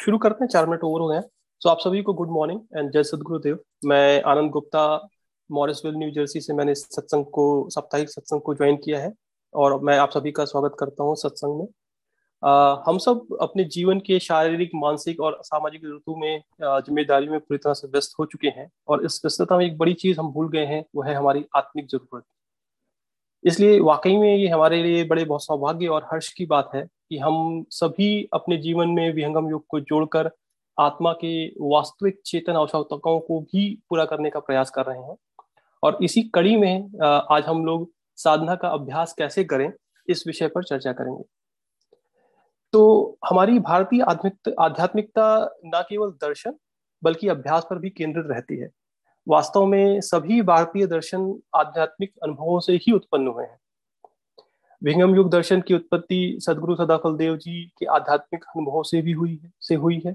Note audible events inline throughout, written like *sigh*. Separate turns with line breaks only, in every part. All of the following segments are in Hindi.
शुरू करते हैं चार मिनट ओवर हो गए तो आप सभी को गुड मॉर्निंग एंड जय सदगुरुदेव। मैं Anand Gupta Morrisville New Jersey से मैंने सत्संग को साप्ताहिक सत्संग को ज्वाइन किया है और मैं आप सभी का स्वागत करता हूँ सत्संग में। uh, हम सब अपने जीवन के शारीरिक मानसिक और सामाजिक ऋतु में ज़िम्मेदारी में पूरी तरह से व्यस्त हो चुके हैं और इस व्यस्तता में एक बड़ी चीज़ हम भूल गए हैं वो है हमारी आत्मिक ज़रूरत। इसलिए वाकई में ये हमारे लिए बड़े बहुत सौभाग्य और हर्ष की बात है कि हम सभी अपने जीवन में विहंगम योग को जोड़कर आत्मा के वास्तविक चेतन आवश्यकताओं को भी पूरा करने का प्रयास कर रहे हैं। और इसी कड़ी में आज हम लोग साधना का अभ्यास कैसे करें, इस विषय पर चर्चा करेंगे। तो हमारी भारतीय आध्यात्मिकता न केवल दर्शन, बल्कि अभ्यास पर भी केंद्रित रहती है। वास्तव में सभी भारतीय दर्शन आध्यात्मिक अनुभवों से ही उत्पन्न हुए हैं। विंगम युग दर्शन की उत्पत्ति सदगुरु सदाफल देव जी के आध्यात्मिक अनुभवों से भी हुई है, से हुई है।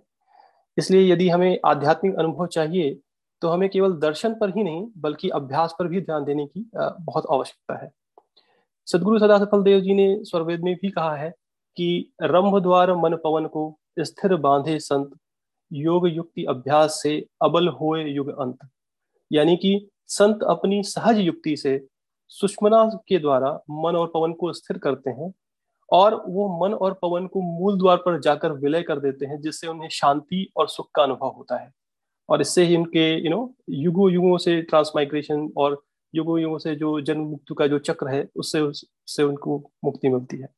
इसलिए यदि हमें आध्यात्मिक अनुभव चाहिए तो हमें केवल दर्शन पर ही नहीं, बल्कि अभ्यास पर भी ध्यान देने की बहुत आवश्यकता है। सदगुरु सदाफल देव जी ने स्वरवेद में भी कहा है कि रंभ द्वार मन पवन को स्थिर बांधे संत, योग युक्ति अभ्यास से अबल होए युग अंत। यानी कि संत अपनी सहज युक्ति से सुषमना के द्वारा मन और पवन को स्थिर करते हैं और वो मन और पवन को मूल द्वार पर जाकर विलय कर देते हैं, जिससे उन्हें शांति और सुख का अनुभव होता है। और इससे ही उनके यू नो युगो युगों से ट्रांसमाइग्रेशन और युगो युगों से जो जन्म मुक्ति का जो चक्र है, उससे उससे उनको मुक्ति मिलती है।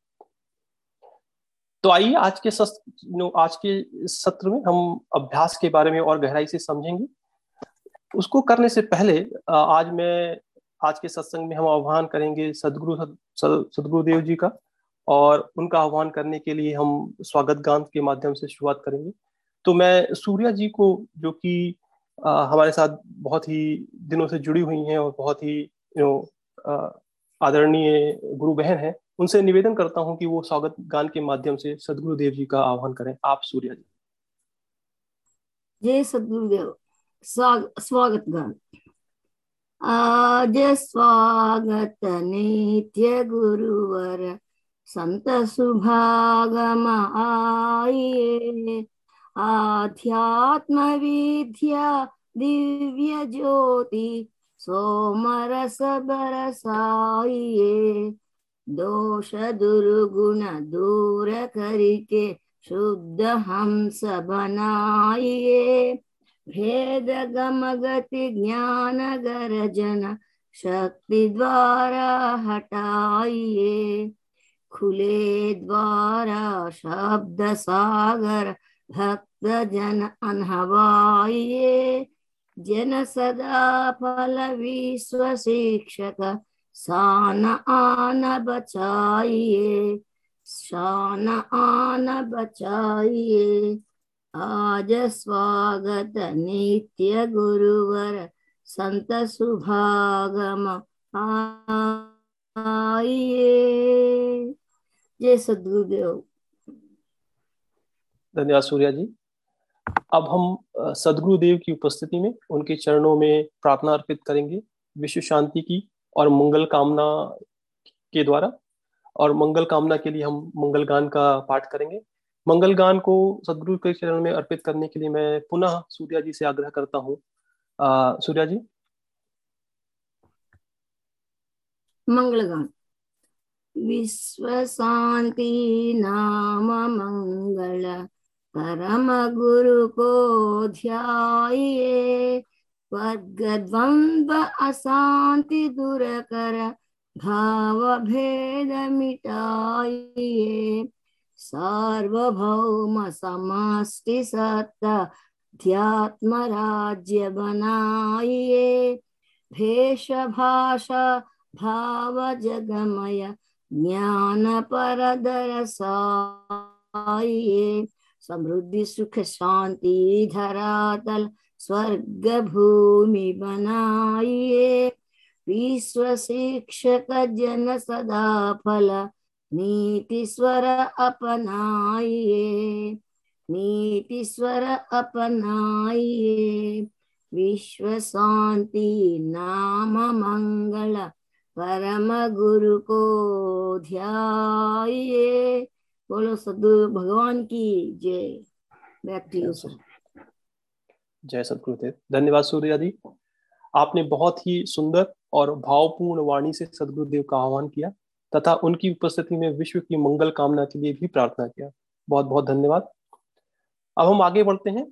तो आइए आज के सत्र आज के सत्र में हम अभ्यास के बारे में और गहराई से समझेंगे। उसको करने से पहले आज मैं आज के सत्संग में हम आह्वान करेंगे सदगुरु सदगुरुदेव जी का और उनका आह्वान करने के लिए हम स्वागत गान के माध्यम से शुरुआत करेंगे। तो मैं सूर्या जी को, जो कि हमारे साथ बहुत ही दिनों से जुड़ी हुई हैं और बहुत ही यू नो आदरणीय गुरु बहन है, उनसे निवेदन करता हूँ कि वो स्वागत गान के माध्यम से सदगुरुदेव जी का आह्वान करें। आप सूर्या जी।
जय सदगुरुदेव। स्वागत गान आज स्वागत नित्य गुरुवर, संत सुभागम आइए आध्यात्म विद्या दिव्य ज्योति, सोमरस बरसाइए दोष दुर्गुण दूर करके शुद्ध हंस बनाइए भेद गति ज्ञान गर्जन शक्ति द्वारा हटाइए खुले द्वारा शब्द सागर भक्त जन अनहवाइए जन सदा फल विश्व शिक्षक सान आन बचाइए शान आन बचाइए आज स्वागत नित्य गुरुवर संत सुभागम आइए जय सदगुरुदेव।
धन्यवाद सूर्या जी। अब हम सदगुरुदेव की उपस्थिति में, उनके चरणों में प्रार्थना अर्पित करेंगे। विश्व शांति की और मंगल कामना के द्वारा। और मंगल कामना के लिए हम मंगल गान का पाठ करेंगे। मंगल गान को सदगुरु के चरण में अर्पित करने के लिए मैं पुनः सूर्या जी से आग्रह करता हूँ। सूर्या जी?
मंगल गान। विश्व शांति नाम मंगल, परम गुरु को ध्याये। वर्ग द्वंद्व अशांति दूर कर भाव भेद मिटाइए सार्वभौम समष्टि सत्ता ध्यात्म राज्य बनाइए भेष भाषा भाव जगमय ज्ञान पर दरसाइए समृद्धि, सुख, शांति, धरातल स्वर्ग भूमि बनाइए विश्व शिक्षक जन सदा फल नीति स्वर अपनाइए नीति स्वर अपनाइए। विश्व शांति नाम मंगल परम गुरु को ध्याइए। बोलो सदगुरु भगवान की जय। बैक टू यू सर
जय सदगुरुदेव धन्यवाद सूर्या जी। आपने बहुत ही सुंदर और भावपूर्ण वाणी से सदगुरुदेव का आह्वान किया। तथा उनकी उपस्थिति में विश्व की मंगल कामना के लिए भी प्रार्थना किया। बहुत बहुत धन्यवाद। अब हम आगे बढ़ते हैं।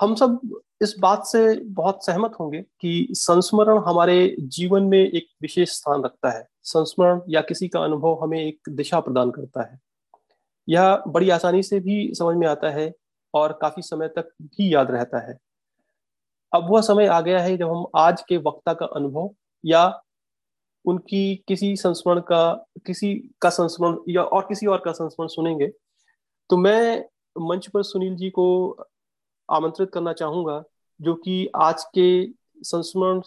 हम सब इस बात से बहुत सहमत होंगे कि संस्मरण हमारे जीवन में एक विशेष स्थान रखता है। संस्मरण या किसी का अनुभव हमें एक दिशा प्रदान करता है। यह बड़ी आसानी से भी समझ में आता है और काफ़ी समय तक भी याद रहता है। अब वह समय आ गया है जब हम आज के वक्ता का अनुभव या उनकी किसी संस्मरण का किसी का संस्मरण या और किसी और का संस्मरण सुनेंगे तो मैं मंच पर सुनील जी को आमंत्रित करना चाहूँगा जो कि आज के संस्मरण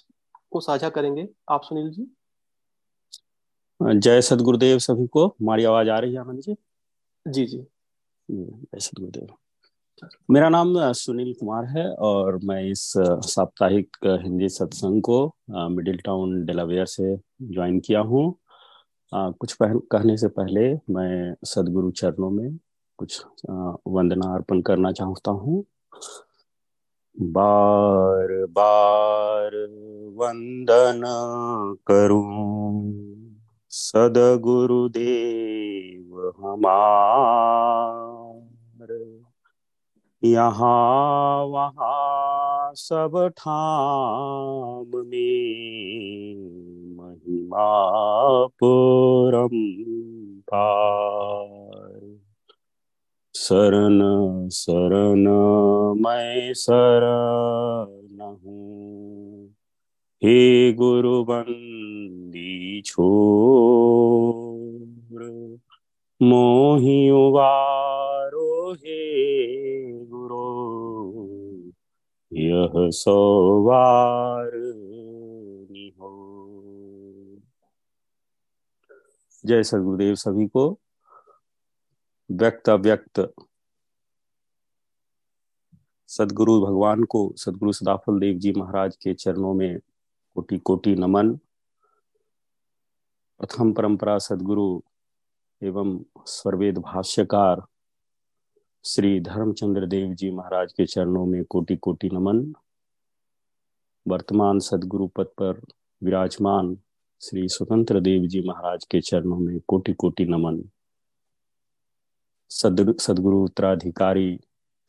को साझा करेंगे। आप सुनील जी?
जय सदगुरुदेव सभी को। हमारी आवाज़ आ रही है आनंद जी?
जी जी।
जय सदगुरुदेव। मेरा नाम सुनील कुमार है और मैं इस साप्ताहिक हिंदी सत्संग को मिडिल टाउन डेलावेयर से ज्वाइन किया हूँ। कुछ पहल, कहने से पहले मैं सदगुरु चरणों में कुछ वंदना अर्पण करना चाहता हूँ। बार बार वंदन करूँ सदगुरुदेव हमार। यहाँ वहाँ सब ठाम में महिमा पुरम पार। शरण शरण, मैं शरण हूँ हे गुरु बंदी छोर मोहि गुरु, यह सवार हो जय सदगुरुदेव सभी को व्यक्त अव्यक्त। सदगुरु भगवान को सदगुरु सदाफल देव जी महाराज के चरणों में कोटि कोटि नमन। प्रथम परंपरा सदगुरु एवं स्वर्वेद भाष्यकार श्री धर्मचंद्र देव जी महाराज के चरणों में कोटि कोटि नमन। वर्तमान सदगुरु पद पर विराजमान श्री स्वतंत्र देव जी महाराज के चरणों में कोटि कोटि नमन सदगुरु उत्तराधिकारी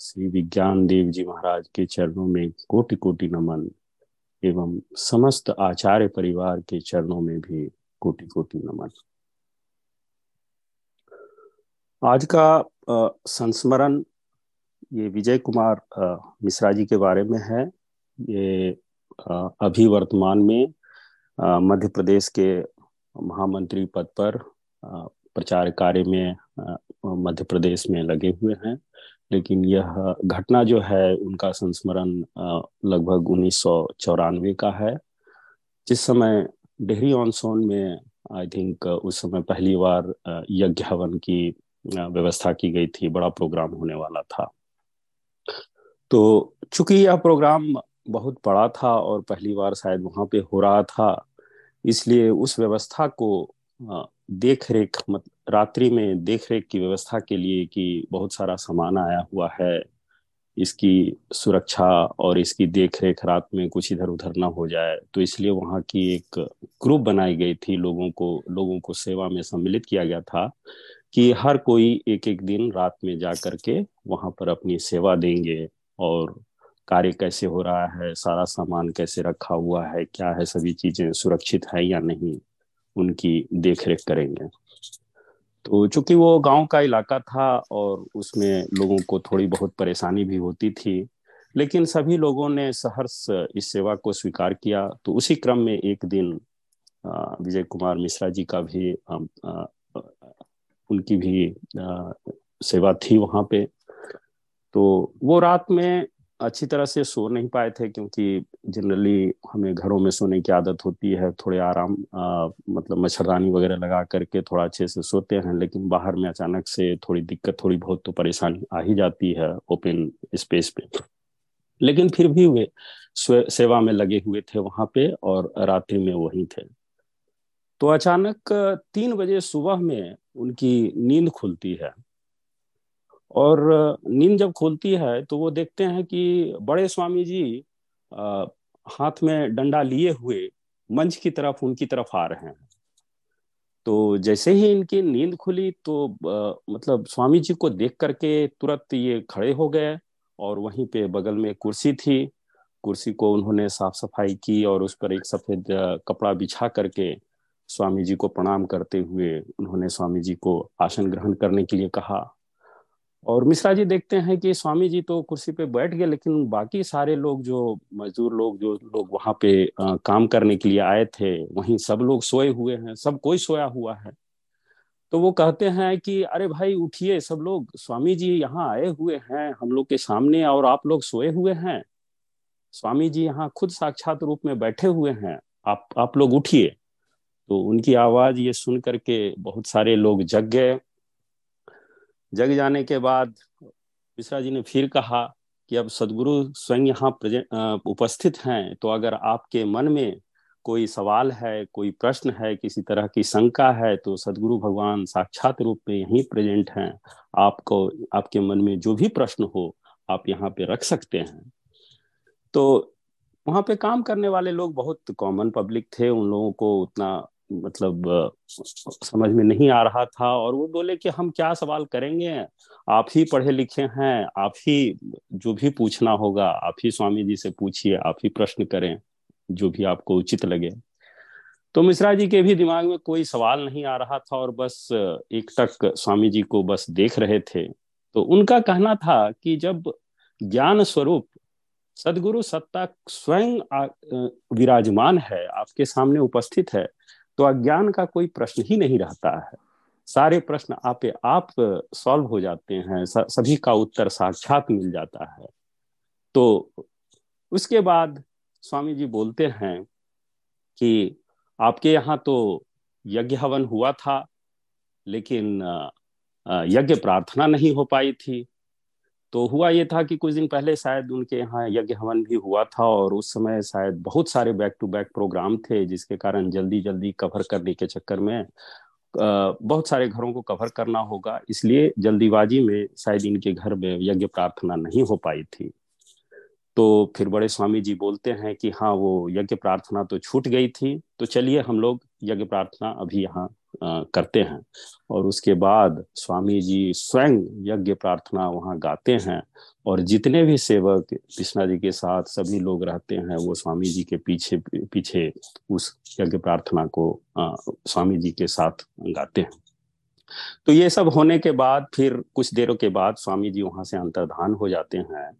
श्री विज्ञान देव जी महाराज के चरणों में कोटि कोटि नमन एवं समस्त आचार्य परिवार के चरणों में भी कोटि कोटि नमन। आज का संस्मरण ये विजय कुमार मिश्रा जी के बारे में है। ये अभी वर्तमान में मध्य प्रदेश के महामंत्री पद पर प्रचार कार्य में मध्य प्रदेश में लगे हुए हैं। लेकिन यह घटना जो है, उनका संस्मरण लगभग उन्नीस सौ चौरानवे का है। जिस समय डेहरी ऑन सोन में, आई थिंक, उस समय पहली बार यज्ञ हवन की व्यवस्था की गई थी, बड़ा प्रोग्राम होने वाला था। तो चूँकि यह प्रोग्राम बहुत बड़ा था और पहली बार शायद वहाँ पे हो रहा था, इसलिए उस व्यवस्था को देख रेख मत, रात्रि में देख रेख की व्यवस्था के लिए कि बहुत सारा सामान आया हुआ है, इसकी सुरक्षा और इसकी देख रेख रात में कुछ इधर उधर ना हो जाए तो इसलिए वहाँ की एक ग्रुप बनाई गई थी, लोगों को लोगों को सेवा में सम्मिलित किया गया था। कि हर कोई एक एक दिन रात में जा करके वहाँ पर अपनी सेवा देंगे और कार्य कैसे हो रहा है, सारा सामान कैसे रखा हुआ है, क्या है, सभी चीज़ें सुरक्षित है या नहीं, उनकी देख रेख करेंगे। तो चूँकि वो गाँव का इलाका था और उसमें लोगों को थोड़ी बहुत परेशानी भी होती थी, लेकिन सभी लोगों ने सहर्ष इस सेवा को स्वीकार किया। तो उसी क्रम में एक दिन विजय कुमार मिश्रा जी का भी उनकी भी सेवा थी वहाँ पे। तो वो रात में अच्छी तरह से सो नहीं पाए थे क्योंकि जनरली हमें घरों में सोने की आदत होती है थोड़े आराम आ, मतलब मच्छरदानी वगैरह लगा करके थोड़ा अच्छे से सोते हैं लेकिन बाहर में अचानक से थोड़ी दिक्कत थोड़ी बहुत तो परेशानी आ ही जाती है ओपन स्पेस पे। लेकिन फिर भी वे सेवा में लगे हुए थे वहाँ पे और रात्रि में वहीं थे। तो अचानक तीन बजे सुबह में उनकी नींद खुलती है। और नींद जब खुलती है तो वो देखते हैं कि बड़े स्वामी जी आ, हाथ में डंडा लिए हुए मंच की तरफ़ उनकी तरफ़ आ रहे हैं। तो जैसे ही इनकी नींद खुली तो आ, मतलब स्वामी जी को देख करके तुरंत ये खड़े हो गए और वहीं पे बगल में कुर्सी थी। कुर्सी को उन्होंने साफ़ सफ़ाई की और उस पर एक सफ़ेद कपड़ा बिछा करके स्वामी जी को प्रणाम करते हुए उन्होंने स्वामी जी को आसन ग्रहण करने के लिए कहा। और मिश्रा जी देखते हैं कि स्वामी जी तो कुर्सी पे बैठ गए लेकिन बाकी सारे लोग जो मजदूर लोग जो लोग वहाँ पे आ, काम करने के लिए आए थे वहीं सब लोग सोए हुए हैं सब कोई सोया हुआ है। तो वो कहते हैं कि अरे भाई उठिए सब लोग स्वामी जी यहाँ आए हुए हैं हम लोग के सामने और आप लोग सोए हुए हैं। स्वामी जी यहाँ खुद साक्षात रूप में बैठे हुए हैं आप आप लोग उठिए। तो उनकी आवाज़ ये सुन करके बहुत सारे लोग जग गए। जग जाने के बाद मिश्रा जी ने फिर कहा कि अब सदगुरु स्वयं यहाँ उपस्थित हैं तो अगर आपके मन में कोई सवाल है, कोई प्रश्न है, किसी तरह की शंका है तो सदगुरु भगवान साक्षात रूप में यहीं प्रेजेंट हैं। आपको, आपके मन में जो भी प्रश्न हो, आप यहाँ पे रख सकते हैं। तो वहाँ पे काम करने वाले लोग बहुत कॉमन पब्लिक थे, उन लोगों को उतना मतलब समझ में नहीं आ रहा था और वो बोले कि हम क्या सवाल करेंगे? आप ही पढ़े लिखे हैं, आप ही जो भी पूछना होगा, आप ही स्वामी जी से पूछिए, आप ही प्रश्न करें, जो भी आपको उचित लगे। तो मिश्रा जी के भी दिमाग में कोई सवाल नहीं आ रहा था और बस एक तक स्वामी जी को बस देख रहे थे। तो उनका कहना था कि जब ज्ञान स्वरूप सदगुरु सत्ता स्वयं विराजमान है, आपके सामने उपस्थित है तो अज्ञान का कोई प्रश्न ही नहीं रहता है। सारे प्रश्न आपे आप सॉल्व हो जाते हैं सभी का उत्तर साक्षात मिल जाता है। तो उसके बाद स्वामी जी बोलते हैं कि आपके यहाँ तो यज्ञ हवन हुआ था, लेकिन यज्ञ प्रार्थना नहीं हो पाई थी। तो हुआ ये था कि कुछ दिन पहले शायद उनके यहाँ यज्ञ हवन भी हुआ था और उस समय शायद बहुत सारे बैक टू बैक प्रोग्राम थे, जिसके कारण जल्दी जल्दी कवर करने के चक्कर में बहुत सारे घरों को कवर करना होगा। इसलिए जल्दीबाजी में शायद इनके घर में यज्ञ प्रार्थना नहीं हो पाई थी। तो फिर बड़े स्वामी जी बोलते हैं कि हाँ वो यज्ञ प्रार्थना तो छूट गई थी। तो चलिए हम लोग यज्ञ प्रार्थना अभी यहाँ करते हैं। और उसके बाद स्वामी जी स्वयं यज्ञ प्रार्थना वहाँ गाते हैं और जितने भी सेवक कृष्णा जी के साथ सभी लोग रहते हैं, वो स्वामी जी के पीछे पीछे उस यज्ञ प्रार्थना को स्वामी जी के साथ गाते हैं। तो ये सब होने के बाद, फिर कुछ देरों के बाद स्वामी जी वहाँ से अंतर्धान हो जाते हैं।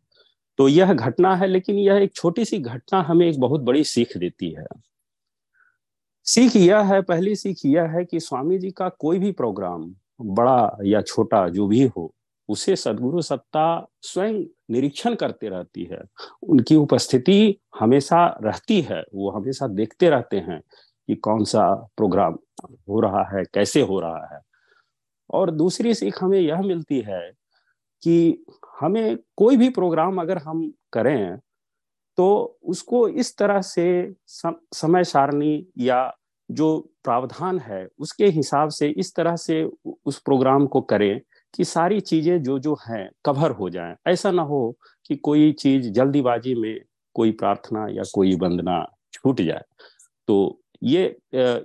तो यह घटना है, लेकिन यह एक छोटी सी घटना हमें एक बहुत बड़ी सीख देती है। सीख यह है, पहली सीख यह है कि स्वामी जी का कोई भी प्रोग्राम, बड़ा या छोटा जो भी हो, उसे सदगुरु सत्ता स्वयं निरीक्षण करते रहती है। उनकी उपस्थिति हमेशा रहती है, वो हमेशा देखते रहते हैं कि कौन सा प्रोग्राम हो रहा है, कैसे हो रहा है। और दूसरी सीख हमें यह मिलती है कि हमें कोई भी प्रोग्राम अगर हम करें तो उसको इस तरह से सम, समय सारणी या जो प्रावधान है उसके हिसाब से इस तरह से उस प्रोग्राम को करें कि सारी चीज़ें जो जो हैं कवर हो जाएँ। ऐसा ना हो कि कोई चीज़ जल्दीबाजी में कोई प्रार्थना या कोई वंदना छूट जाए। तो ये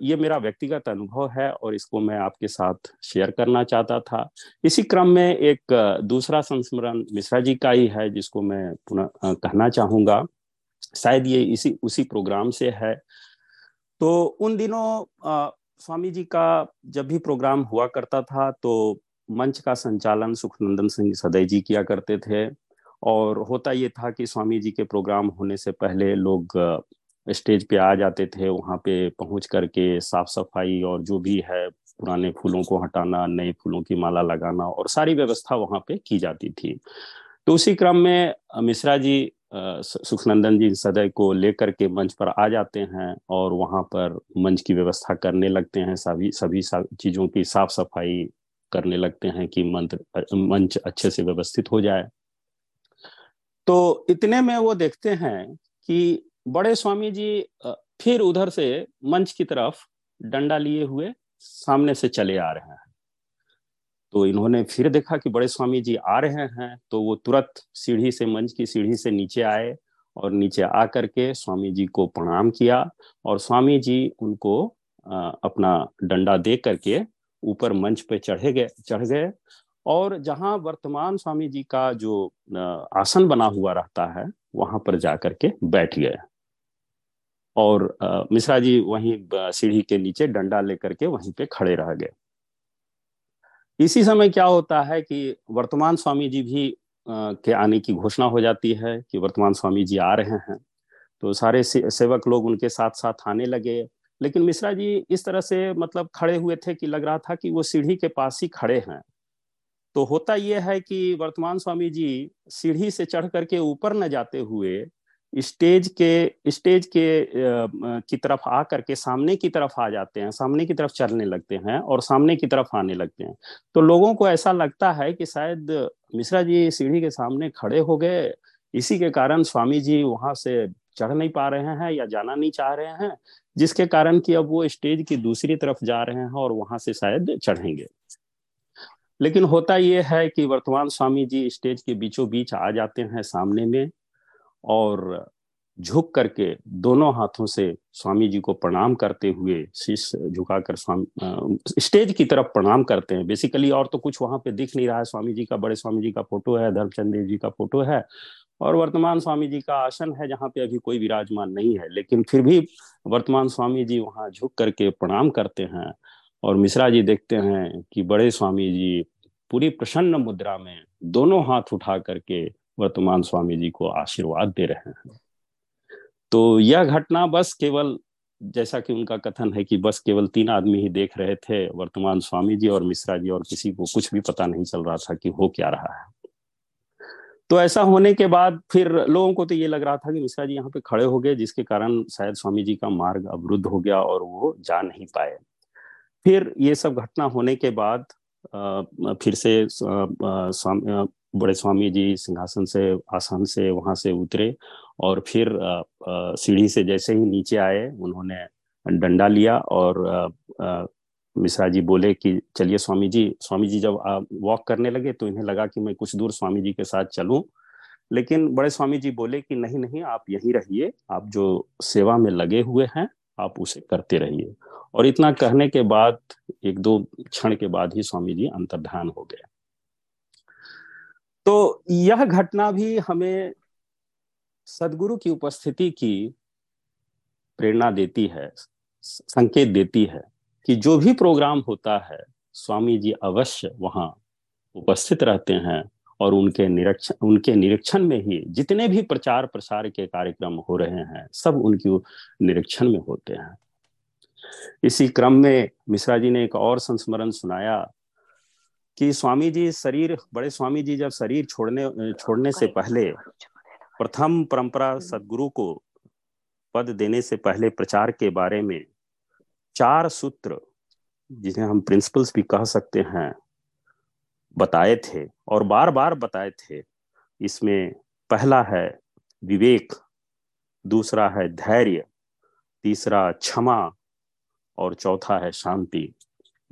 ये मेरा व्यक्तिगत अनुभव है और इसको मैं आपके साथ शेयर करना चाहता था। इसी क्रम में एक दूसरा संस्मरण मिश्रा जी का ही है जिसको मैं पुनः कहना चाहूँगा। शायद ये इसी, उसी प्रोग्राम से है। तो उन दिनों स्वामी जी का जब भी प्रोग्राम हुआ करता था तो मंच का संचालन सुखनंदन सिंह सदैव जी किया करते थे। और होता ये था कि स्वामी जी के प्रोग्राम होने से पहले लोग स्टेज पे आ जाते थे, वहाँ पे पहुँच करके साफ़ सफ़ाई और जो भी है, पुराने फूलों को हटाना, नए फूलों की माला लगाना और सारी व्यवस्था वहाँ पे की जाती थी। तो उसी क्रम में मिश्रा जी सुखनंदन जी सदय को लेकर के मंच पर आ जाते हैं और वहाँ पर मंच की व्यवस्था करने लगते हैं। सभी सभी चीज़ों की साफ़ सफ़ाई करने लगते हैं कि मंत्र मंच अच्छे से व्यवस्थित हो जाए। तो इतने में वो देखते हैं कि बड़े स्वामी जी फिर उधर से मंच की तरफ़ डंडा लिए हुए सामने से चले आ रहे हैं। तो इन्होंने फिर देखा कि बड़े स्वामी जी आ रहे हैं तो वो तुरंत सीढ़ी से मंच की सीढ़ी से नीचे आए और नीचे आ करके स्वामी जी को प्रणाम किया और स्वामी जी उनको अपना डंडा दे करके ऊपर मंच पे चढ़े गए, चढ़ गए और जहाँ वर्तमान स्वामी जी का जो आसन बना हुआ रहता है, वहाँ पर जाकर के बैठ गए और मिश्रा जी वहीं सीढ़ी के नीचे डंडा लेकर के वहीं पे खड़े रह गए। इसी समय क्या होता है कि वर्तमान स्वामी जी भी के आने की घोषणा हो जाती है कि वर्तमान स्वामी जी आ रहे हैं। तो सारे सेवक लोग उनके साथ साथ आने लगे। लेकिन मिश्रा जी इस तरह से मतलब खड़े हुए थे कि लग रहा था कि वो सीढ़ी के पास ही खड़े हैं। तो होता यह है कि वर्तमान स्वामी जी सीढ़ी से चढ़ करके ऊपर न जाते हुए स्टेज के स्टेज के की तरफ़ आ करके सामने की तरफ़ आ जाते हैं, सामने की तरफ़ चलने लगते हैं और सामने की तरफ़ आने लगते हैं। तो लोगों को ऐसा लगता है कि शायद मिश्रा जी सीढ़ी के सामने खड़े हो गए, इसी के कारण स्वामी जी वहाँ से चढ़ नहीं पा रहे हैं या जाना नहीं चाह रहे हैं, जिसके कारण कि अब वो स्टेज की दूसरी तरफ़ जा रहे हैं और वहाँ से शायद चढ़ेंगे। लेकिन होता यह है कि वर्तमान स्वामी जी स्टेज के बीचों बीच आ जाते हैं सामने में और झुक करके दोनों हाथों से स्वामी जी को प्रणाम करते हुए शीश झुकाकर स्वामी स्टेज की तरफ़ प्रणाम करते हैं। बेसिकली और तो कुछ वहाँ पे दिख नहीं रहा है। स्वामी जी का, बड़े स्वामी जी का फ़ोटो है धर्मचंद देव जी का फ़ोटो है और वर्तमान स्वामी जी का आसन है जहाँ पे अभी कोई विराजमान नहीं है। लेकिन फिर भी वर्तमान स्वामी जी वहाँ झुक करके प्रणाम करते हैं और मिश्रा जी देखते हैं कि बड़े स्वामी जी पूरी प्रसन्न मुद्रा में दोनों हाथ उठा करके वर्तमान स्वामी जी को आशीर्वाद दे रहे हैं। तो यह घटना बस केवल, जैसा कि उनका कथन है कि बस केवल तीन आदमी ही देख रहे थे, वर्तमान स्वामी जी और मिश्रा जी और किसी को कुछ भी पता नहीं चल रहा था कि हो क्या रहा है। तो ऐसा होने के बाद फिर लोगों को तो ये लग रहा था कि मिश्रा जी यहाँ पे खड़े हो गए, जिसके कारण शायद स्वामी जी का मार्ग अवरुद्ध हो गया और वो जा नहीं पाए। फिर ये सब घटना होने के बाद फिर से बड़े स्वामी जी सिंहासन से, आसान से वहाँ से उतरे और फिर सीढ़ी से जैसे ही नीचे आए, उन्होंने डंडा लिया और मिश्रा जी बोले कि, चलिए स्वामी जी। स्वामी जी जब वॉक करने लगे तो इन्हें लगा कि मैं कुछ दूर स्वामी जी के साथ चलूँ। लेकिन बड़े स्वामी जी बोले कि, नहीं नहीं, आप यहीं रहिए। आप जो सेवा में लगे हुए हैं, आप उसे करते रहिए। और इतना कहने के बाद, एक दो क्षण के बाद ही स्वामी जी अंतर्धान हो गए। तो यह घटना भी हमें सदगुरु की उपस्थिति की प्रेरणा देती है संकेत देती है कि जो भी प्रोग्राम होता है, स्वामी जी अवश्य वहाँ उपस्थित रहते हैं और उनके निरीक्षण उनके निरीक्षण में ही जितने भी प्रचार प्रसार के कार्यक्रम हो रहे हैं, सब उनके निरीक्षण में होते हैं। इसी क्रम में मिश्रा जी ने एक और संस्मरण सुनाया। कि स्वामी जी शरीर बड़े स्वामी जी जब शरीर छोड़ने छोड़ने से पहले प्रथम परंपरा सदगुरु को पद देने से पहले प्रचार के बारे में चार सूत्र जिन्हें हम प्रिंसिपल्स भी कह सकते हैं बताए थे और बार बार बताए थे। इसमें पहला है विवेक दूसरा है धैर्य तीसरा क्षमा और चौथा है शांति।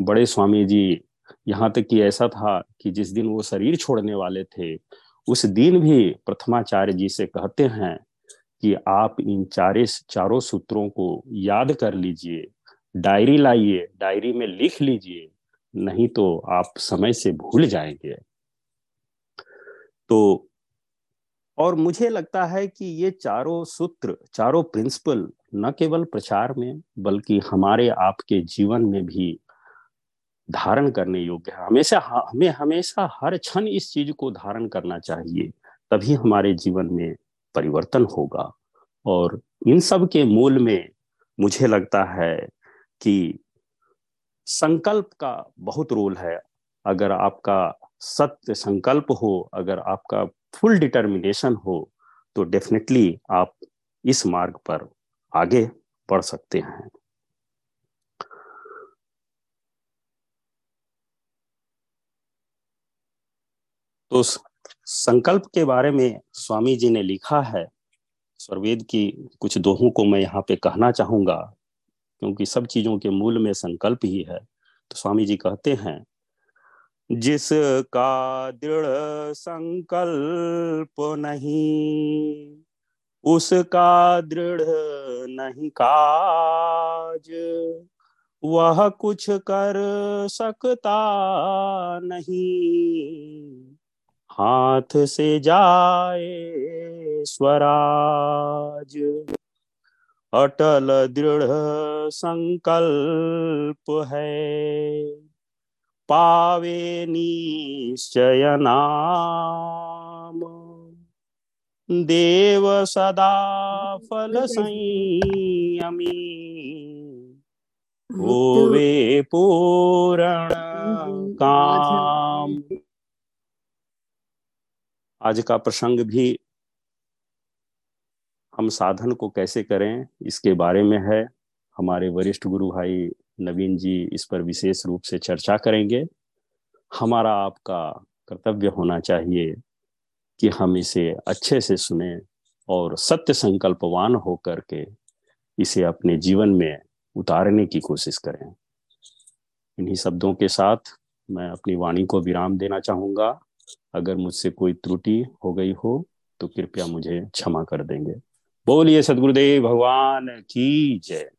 बड़े स्वामी जी यहाँ तक कि ऐसा था कि जिस दिन वो शरीर छोड़ने वाले थे, उस दिन भी प्रथमाचार्य जी से कहते हैं कि आप इन चारे, चारों सूत्रों को याद कर लीजिए, डायरी लाइए, डायरी में लिख लीजिए, नहीं तो आप समय से भूल जाएँगे। तो और मुझे लगता है कि ये चारों सूत्र, चारों प्रिंसिपल न केवल प्रचार में, बल्कि हमारे आपके जीवन में भी धारण करने योग्य है। हमेशा हमें हमेशा हर क्षण इस चीज़ को धारण करना चाहिए, तभी हमारे जीवन में परिवर्तन होगा। और इन सब के मूल में मुझे लगता है कि संकल्प का बहुत रोल है। अगर आपका सत्य संकल्प हो, अगर आपका फुल डिटर्मिनेशन हो तो डेफिनेटली आप इस मार्ग पर आगे बढ़ सकते हैं। तो संकल्प के बारे में स्वामी जी ने लिखा है। स्वर्वेद की कुछ दोहों को मैं यहाँ पे कहना चाहूँगा, क्योंकि सब चीज़ों के मूल में संकल्प ही है। तो स्वामी जी कहते हैं जिसका दृढ़ संकल्प नहीं उसका दृढ़ नहीं काज, वह कुछ कर सकता नहीं। हाथ से जाए स्वराज। अटल दृढ़ संकल्प है। पावे निश्चय नाम। देव सदा फल संयमी। होवे पूर्ण काम। आज का प्रसंग भी हम साधन को कैसे करें, इसके बारे में है। हमारे वरिष्ठ गुरु भाई नवीन जी इस पर विशेष रूप से चर्चा करेंगे। हमारा आपका कर्तव्य होना चाहिए कि हम इसे अच्छे से सुने और सत्य संकल्पवान होकर के इसे अपने जीवन में उतारने की कोशिश करें। इन्हीं शब्दों के साथ मैं अपनी वाणी को विराम देना चाहूँगा। अगर मुझसे कोई त्रुटि हो गई हो तो कृपया मुझे क्षमा कर देंगे। बोलिए सदगुरुदेव भगवान की जय।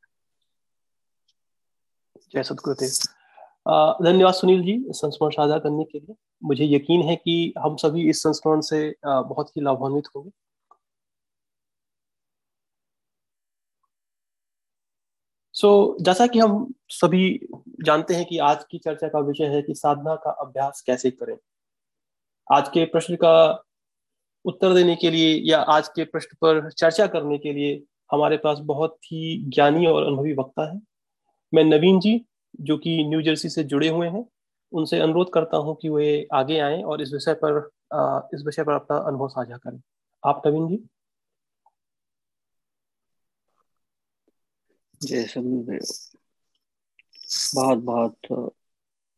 जय सदगुरुदेव। धन्यवाद सुनील जी संस्मरण साझा करने के लिए। मुझे यकीन है कि हम सभी इस संस्मरण से बहुत ही लाभान्वित होंगे। सो so, जैसा कि हम सभी जानते हैं कि आज की चर्चा का विषय है कि साधना का अभ्यास कैसे करें। आज के प्रश्न का उत्तर देने के लिए या आज के प्रश्न पर चर्चा करने के लिए हमारे पास बहुत ही ज्ञानी और अनुभवी वक्ता है। मैं नवीन जी, जो कि न्यू जर्सी से जुड़े हुए हैं, उनसे अनुरोध करता हूँ कि वे आगे आएँ और इस विषय पर इस विषय पर अपना अनुभव साझा करें। आप नवीन जी?
जय बहुत बहुत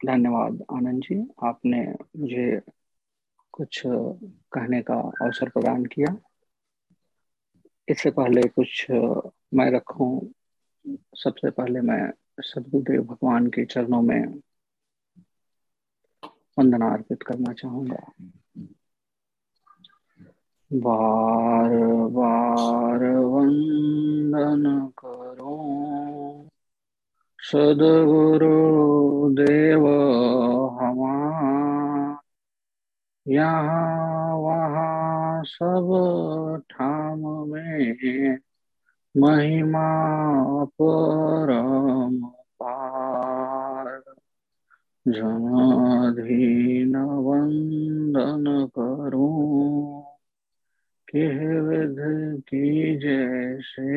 धन्यवाद आनंद जी। आपने मुझे कुछ कहने का अवसर प्रदान किया। इससे पहले कुछ मैं रखूँ। सबसे पहले मैं सदगुरुदेव भगवान के चरणों में वंदना अर्पित करना चाहूँगा। बार बार वंदन करो। सदगुरु देव यहाँ वहाँ सब ठाम में महिमा परम पार। जनाधीन वंदन करूँ विध की जैसे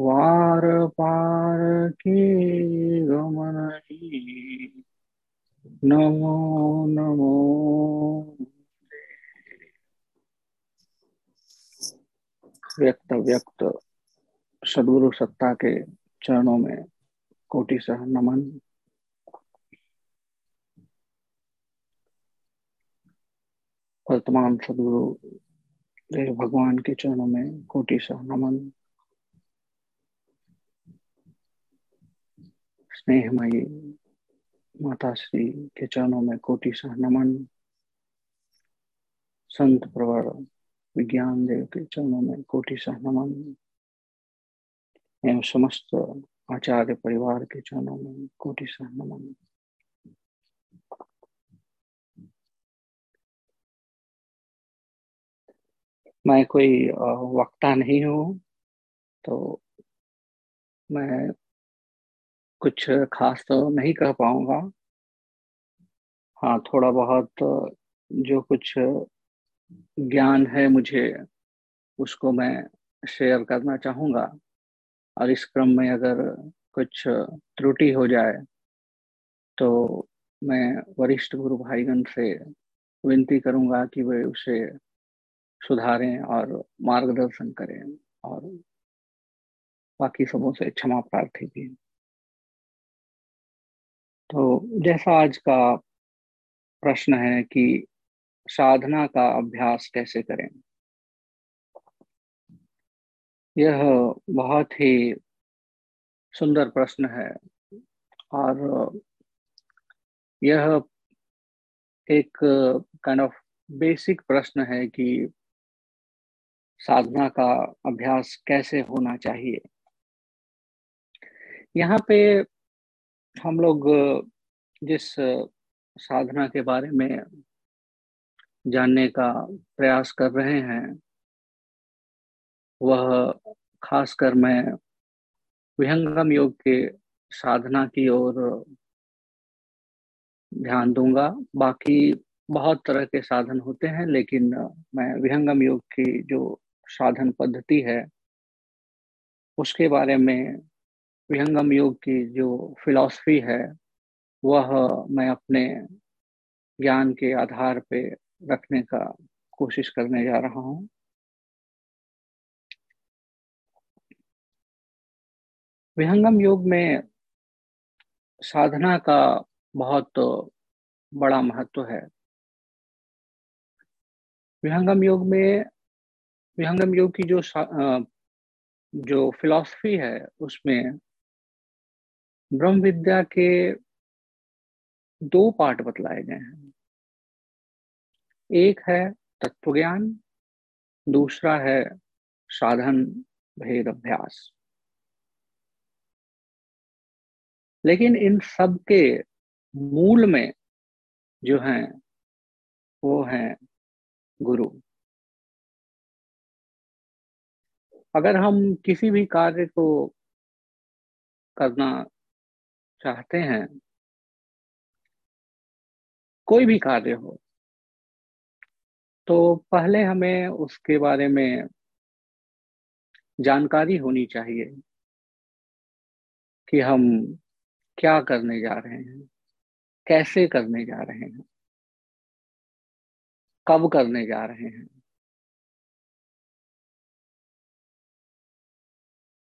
वार पार की गमन नमो नमो। व्यक्त व्यक्त। सदगुरु सत्ता के चरणों में कोटि सह नमन। वर्तमान सदगुरु भगवान के चरणों में कोटि सा नमन। स्नेहमयी माता श्री के चरणों में कोटि सा नमन संत प्रवर विज्ञान देव के चरणों में कोटि सा नमन एवं समस्त आचार्य परिवार के चरणों में कोटि सा नमन मैं कोई वक्ता नहीं हूँ तो मैं कुछ खास तो नहीं कह पाऊँगा। हाँ थोड़ा बहुत जो कुछ ज्ञान है मुझे, उसको मैं शेयर करना चाहूँगा। और इस क्रम में अगर कुछ त्रुटि हो जाए तो मैं वरिष्ठ गुरु भाईगण से विनती करूँगा कि वे उसे सुधारें और मार्गदर्शन करें और बाकी सबों से क्षमा प्रार्थी भी तो जैसा आज का प्रश्न है कि साधना का अभ्यास कैसे करें? यह बहुत ही सुंदर प्रश्न है और यह एक काइंड ऑफ़ बेसिक प्रश्न है कि साधना का अभ्यास कैसे होना चाहिए। यहाँ पे हम लोग, जिस, साधना के बारे में जानने का प्रयास कर रहे हैं, वह खासकर मैं विहंगम योग के साधना की ओर ध्यान दूँगा। बाकी बहुत तरह के साधन होते हैं, लेकिन मैं विहंगम योग की जो साधन पद्धति है, उसके बारे में विहंगम योग की जो फिलॉसफी है, वह मैं अपने ज्ञान के आधार पे रखने का कोशिश करने जा रहा हूँ। विहंगम योग में साधना का बहुत बड़ा महत्व है। विहंगम योग में, विहंगम योग की जो जो फिलॉसफी है, उसमें ब्रह्म विद्या के दो पार्ट बतलाए गए हैं। एक है तत्व ज्ञान दूसरा है साधन भेद अभ्यास। लेकिन इन सब के मूल में जो है, वो है गुरु। अगर हम किसी भी कार्य को करना चाहते हैं, कोई भी कार्य हो तो पहले हमें उसके बारे में जानकारी होनी चाहिए कि हम क्या करने जा रहे हैं, कैसे करने जा रहे हैं, कब करने जा रहे हैं।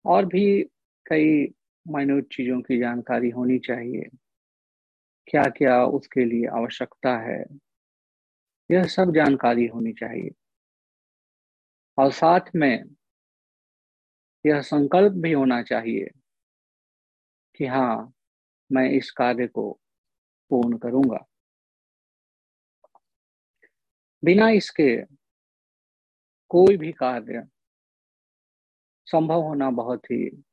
और भी कई माइन्यूट चीज़ों की जानकारी होनी चाहिए। क्या क्या उसके लिए आवश्यकता है? यह सब जानकारी होनी चाहिए। और साथ में यह संकल्प भी होना चाहिए कि हाँ मैं इस कार्य को पूर्ण करूँगा। बिना इसके कोई भी कार्य संभव होना बहुत ही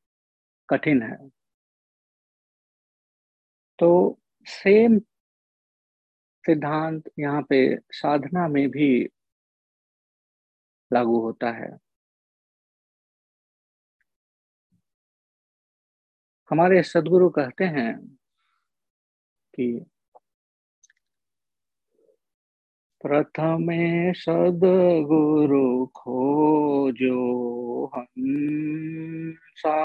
कठिन है। तो सेम सिद्धांत यहाँ पे साधना में भी लागू होता है। हमारे सदगुरु कहते हैं कि प्रथमे सदगुरु खोजो सा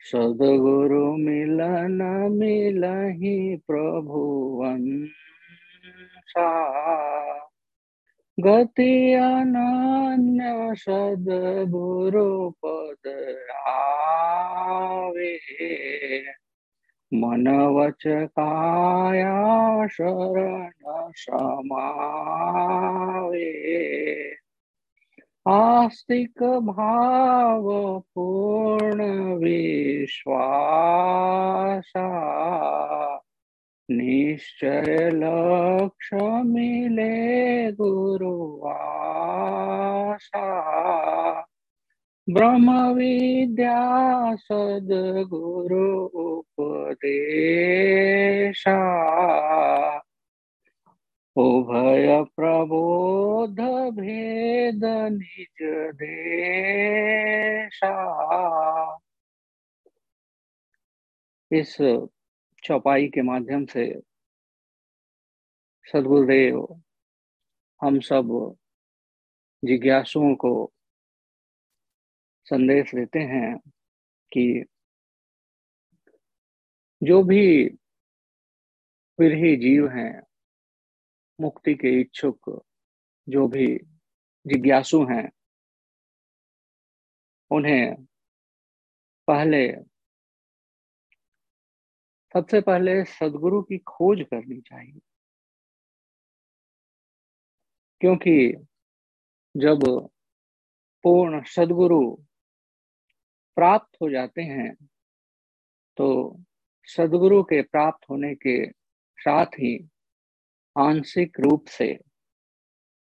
सदगुरु मिलन मिलहि प्रभुवन सा गति अनन्य सदगुरु पद आवे। मन वच काया शरण समावे आस्तिक भाव पूर्ण विश्वासा निश्चय लक्ष्य मिले गुरुवासा। ब्रह्म विद्या सदगुरु उपदेशा। उभय प्रबोध भेद निज देशा। इस चौपाई के माध्यम से सदगुरुदेव, हम सब जिज्ञासुओं को संदेश देते हैं कि जो भी विरही जीव हैं, मुक्ति के इच्छुक जो भी जिज्ञासु हैं, उन्हें पहले, सबसे पहले सदगुरु की खोज करनी चाहिए। क्योंकि जब पूर्ण सदगुरु प्राप्त हो जाते हैं तो सदगुरु के प्राप्त होने के साथ ही आंशिक रूप से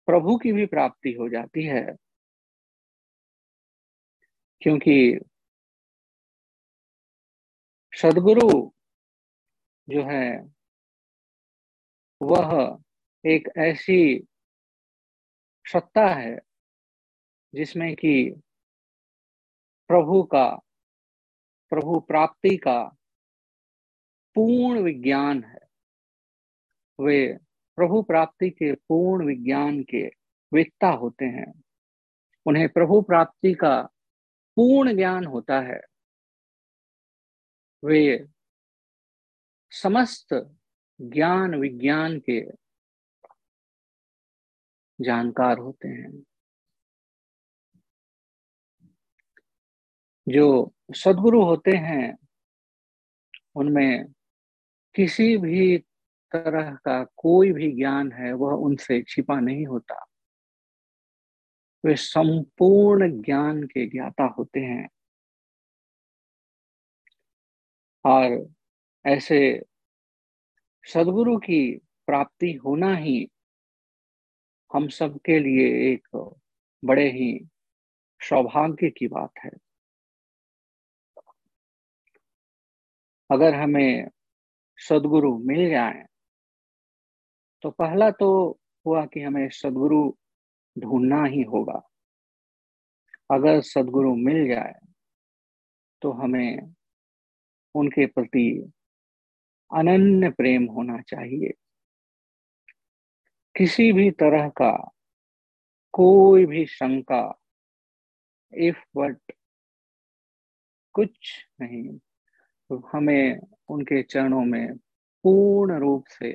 प्रभु की भी प्राप्ति हो जाती है। क्योंकि सदगुरु जो है, वह एक ऐसी सत्ता है जिसमें कि प्रभु का, प्रभु प्राप्ति का पूर्ण विज्ञान है। वे प्रभु प्राप्ति के पूर्ण विज्ञान के वेत्ता होते हैं। उन्हें प्रभु प्राप्ति का पूर्ण ज्ञान होता है। वे समस्त ज्ञान विज्ञान के जानकार होते हैं। जो सदगुरु होते हैं, उनमें किसी भी तरह का कोई भी ज्ञान है, वह उनसे छिपा नहीं होता। वे संपूर्ण ज्ञान के ज्ञाता होते हैं। और ऐसे सदगुरु की प्राप्ति होना ही हम सबके लिए एक बड़े ही सौभाग्य की बात है। अगर हमें सदगुरु मिल जाए तो पहला तो हुआ कि हमें सदगुरु ढूंढना ही होगा। अगर सदगुरु मिल जाए तो हमें उनके प्रति अनन्य प्रेम होना चाहिए। किसी भी तरह का कोई भी शंका इफ़ बट कुछ नहीं। तो हमें उनके चरणों में पूर्ण रूप से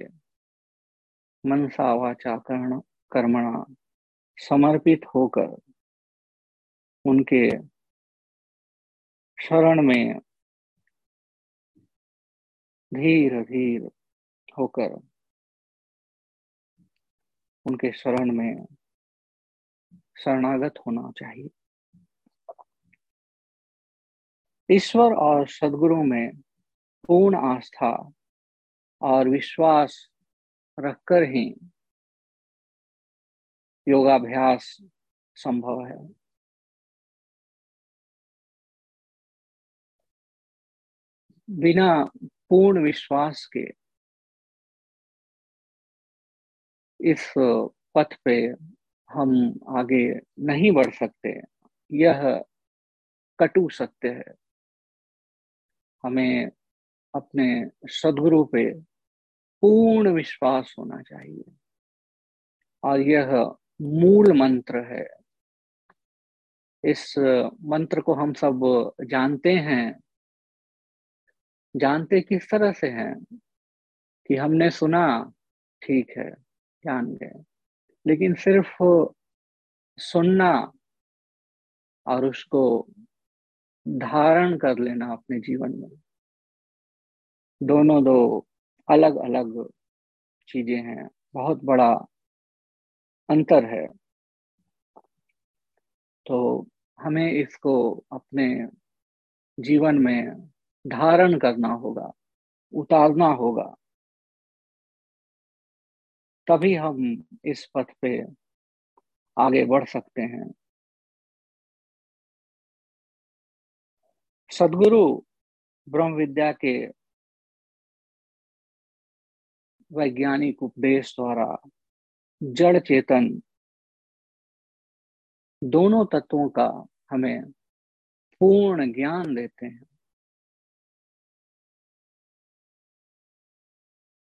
मनसा वाचा कर्ण, कर्मणा समर्पित होकर उनके शरण में धीर धीर होकर उनके शरण में शरणागत होना चाहिए। ईश्वर और सदगुरु में पूर्ण आस्था और विश्वास रखकर ही योगाभ्यास संभव है। बिना पूर्ण विश्वास के इस पथ पे हम आगे नहीं बढ़ सकते। यह कटु सत्य है। हमें अपने सदगुरु पे पूर्ण विश्वास होना चाहिए। और यह मूल मंत्र है। इस मंत्र को हम सब जानते हैं। जानते किस तरह से हैं कि हमने सुना, ठीक है, जान गए। लेकिन सिर्फ़ सुनना और उसको धारण कर लेना अपने जीवन में। दोनों दो अलग अलग चीज़ें हैं। बहुत बड़ा अंतर है। तो हमें इसको अपने जीवन में धारण करना होगा, उतारना होगा। तभी हम इस पथ पे आगे बढ़ सकते हैं। सदगुरु ब्रह्म विद्या के वैज्ञानिक उपदेश द्वारा जड़ चेतन दोनों तत्वों का हमें पूर्ण ज्ञान देते हैं।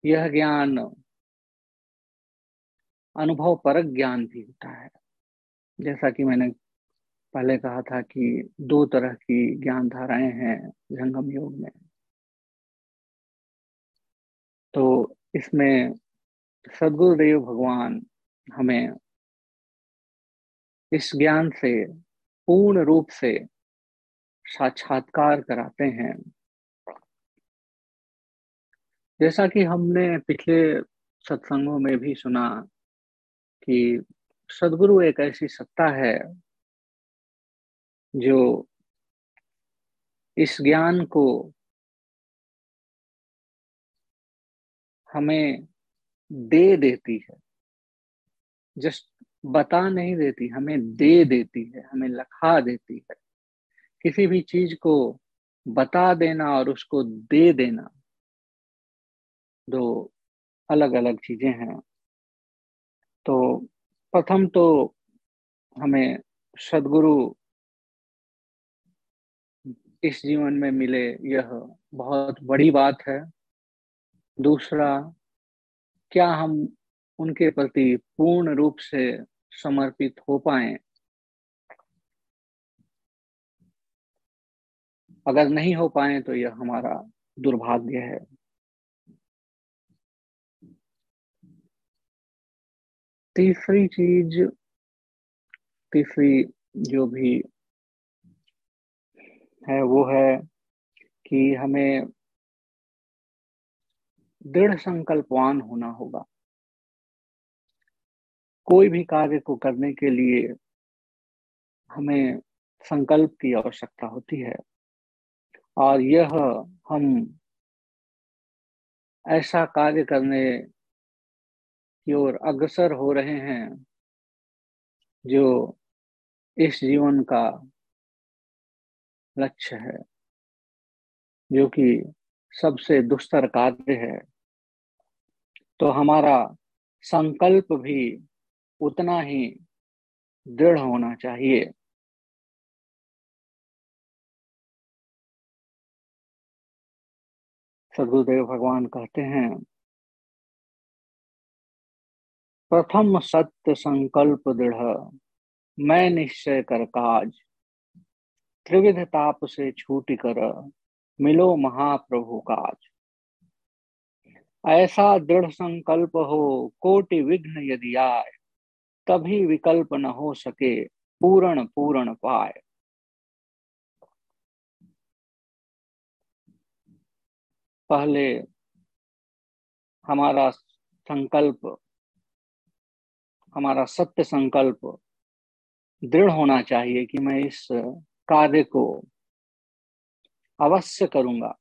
यह ज्ञान अनुभव परक ज्ञान भी होता है। जैसा कि मैंने पहले कहा था कि दो तरह की ज्ञान धाराएँ हैं जंगम योग में। तो इसमें सदगुरुदेव भगवान हमें इस ज्ञान से पूर्ण रूप से साक्षात्कार कराते हैं। जैसा कि हमने पिछले सत्संगों में भी सुना कि सदगुरु एक ऐसी सत्ता है जो इस ज्ञान को हमें दे देती है, जस्ट बता नहीं देती, हमें दे देती है, हमें लखा देती है। किसी भी चीज़ को बता देना और उसको दे देना, दो अलग अलग चीज़ें हैं। तो प्रथम तो हमें सदगुरु इस जीवन में मिले, यह बहुत बड़ी बात है। दूसरा, क्या हम उनके प्रति पूर्ण रूप से समर्पित हो पाए? अगर नहीं हो पाए तो यह हमारा दुर्भाग्य है। तीसरी चीज़, तीसरी जो भी है, वो है कि हमें दृढ़ संकल्पवान होना होगा। कोई भी कार्य को करने के लिए हमें संकल्प की आवश्यकता होती है और यह हम ऐसा कार्य करने की ओर अग्रसर हो रहे हैं जो इस जीवन का लक्ष्य है, जो कि सबसे दुस्तर कार्य है तो हमारा संकल्प भी उतना ही दृढ़ होना चाहिए। सदगुरुदेव भगवान कहते हैं, प्रथम सत्य संकल्प दृढ़, मैं निश्चय कर काज त्रिविध ताप से छूट कर मिलो महाप्रभु काज ऐसा दृढ़ संकल्प हो, कोटि विघ्न यदि आए, तभी विकल्प न हो सके, पूर्ण पूर्ण पाए। पहले हमारा संकल्प, हमारा सत्य संकल्प दृढ़ होना चाहिए कि मैं इस कार्य को अवश्य करूँगा।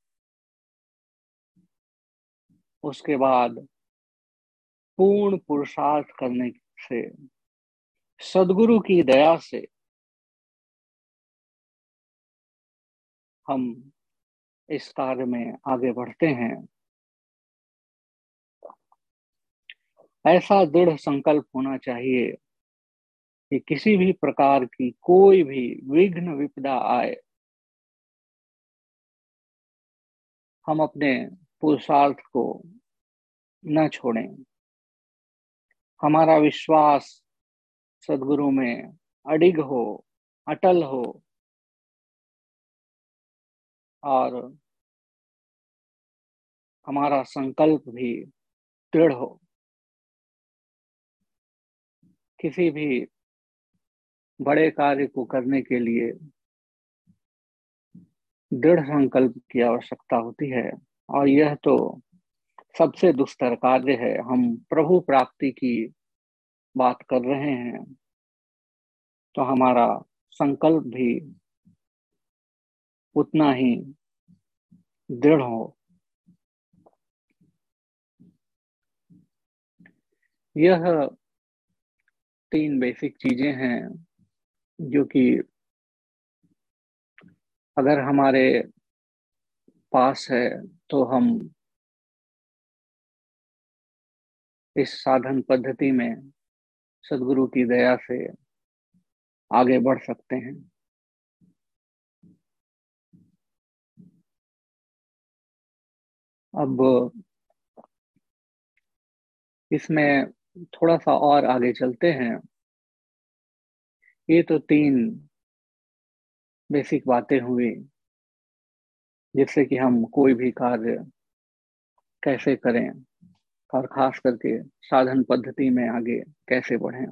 उसके बाद पूर्ण पुरुषार्थ करने से, सदगुरु की दया से हम इस कार्य में आगे बढ़ते हैं। ऐसा दृढ़ संकल्प होना चाहिए कि किसी भी प्रकार की कोई भी विघ्न विपदा आए, हम अपने पुरुषार्थ को न छोड़ें। हमारा विश्वास सदगुरु में अडिग हो, अटल हो और हमारा संकल्प भी दृढ़ हो। किसी भी बड़े कार्य को करने के लिए दृढ़ संकल्प की आवश्यकता होती है। और यह तो सबसे दुस्तर कार्य है। हम प्रभु प्राप्ति की बात कर रहे हैं तो हमारा संकल्प भी उतना ही दृढ़ हो। यह तीन बेसिक चीज़ें हैं। जो कि अगर हमारे पास है तो हम इस साधन पद्धति में सदगुरु की दया से आगे बढ़ सकते हैं। अब इसमें थोड़ा सा और आगे चलते हैं। ये तो तीन बेसिक बातें हुई जिससे कि हम कोई भी कार्य कैसे करें और खास करके साधन पद्धति में आगे कैसे बढ़े।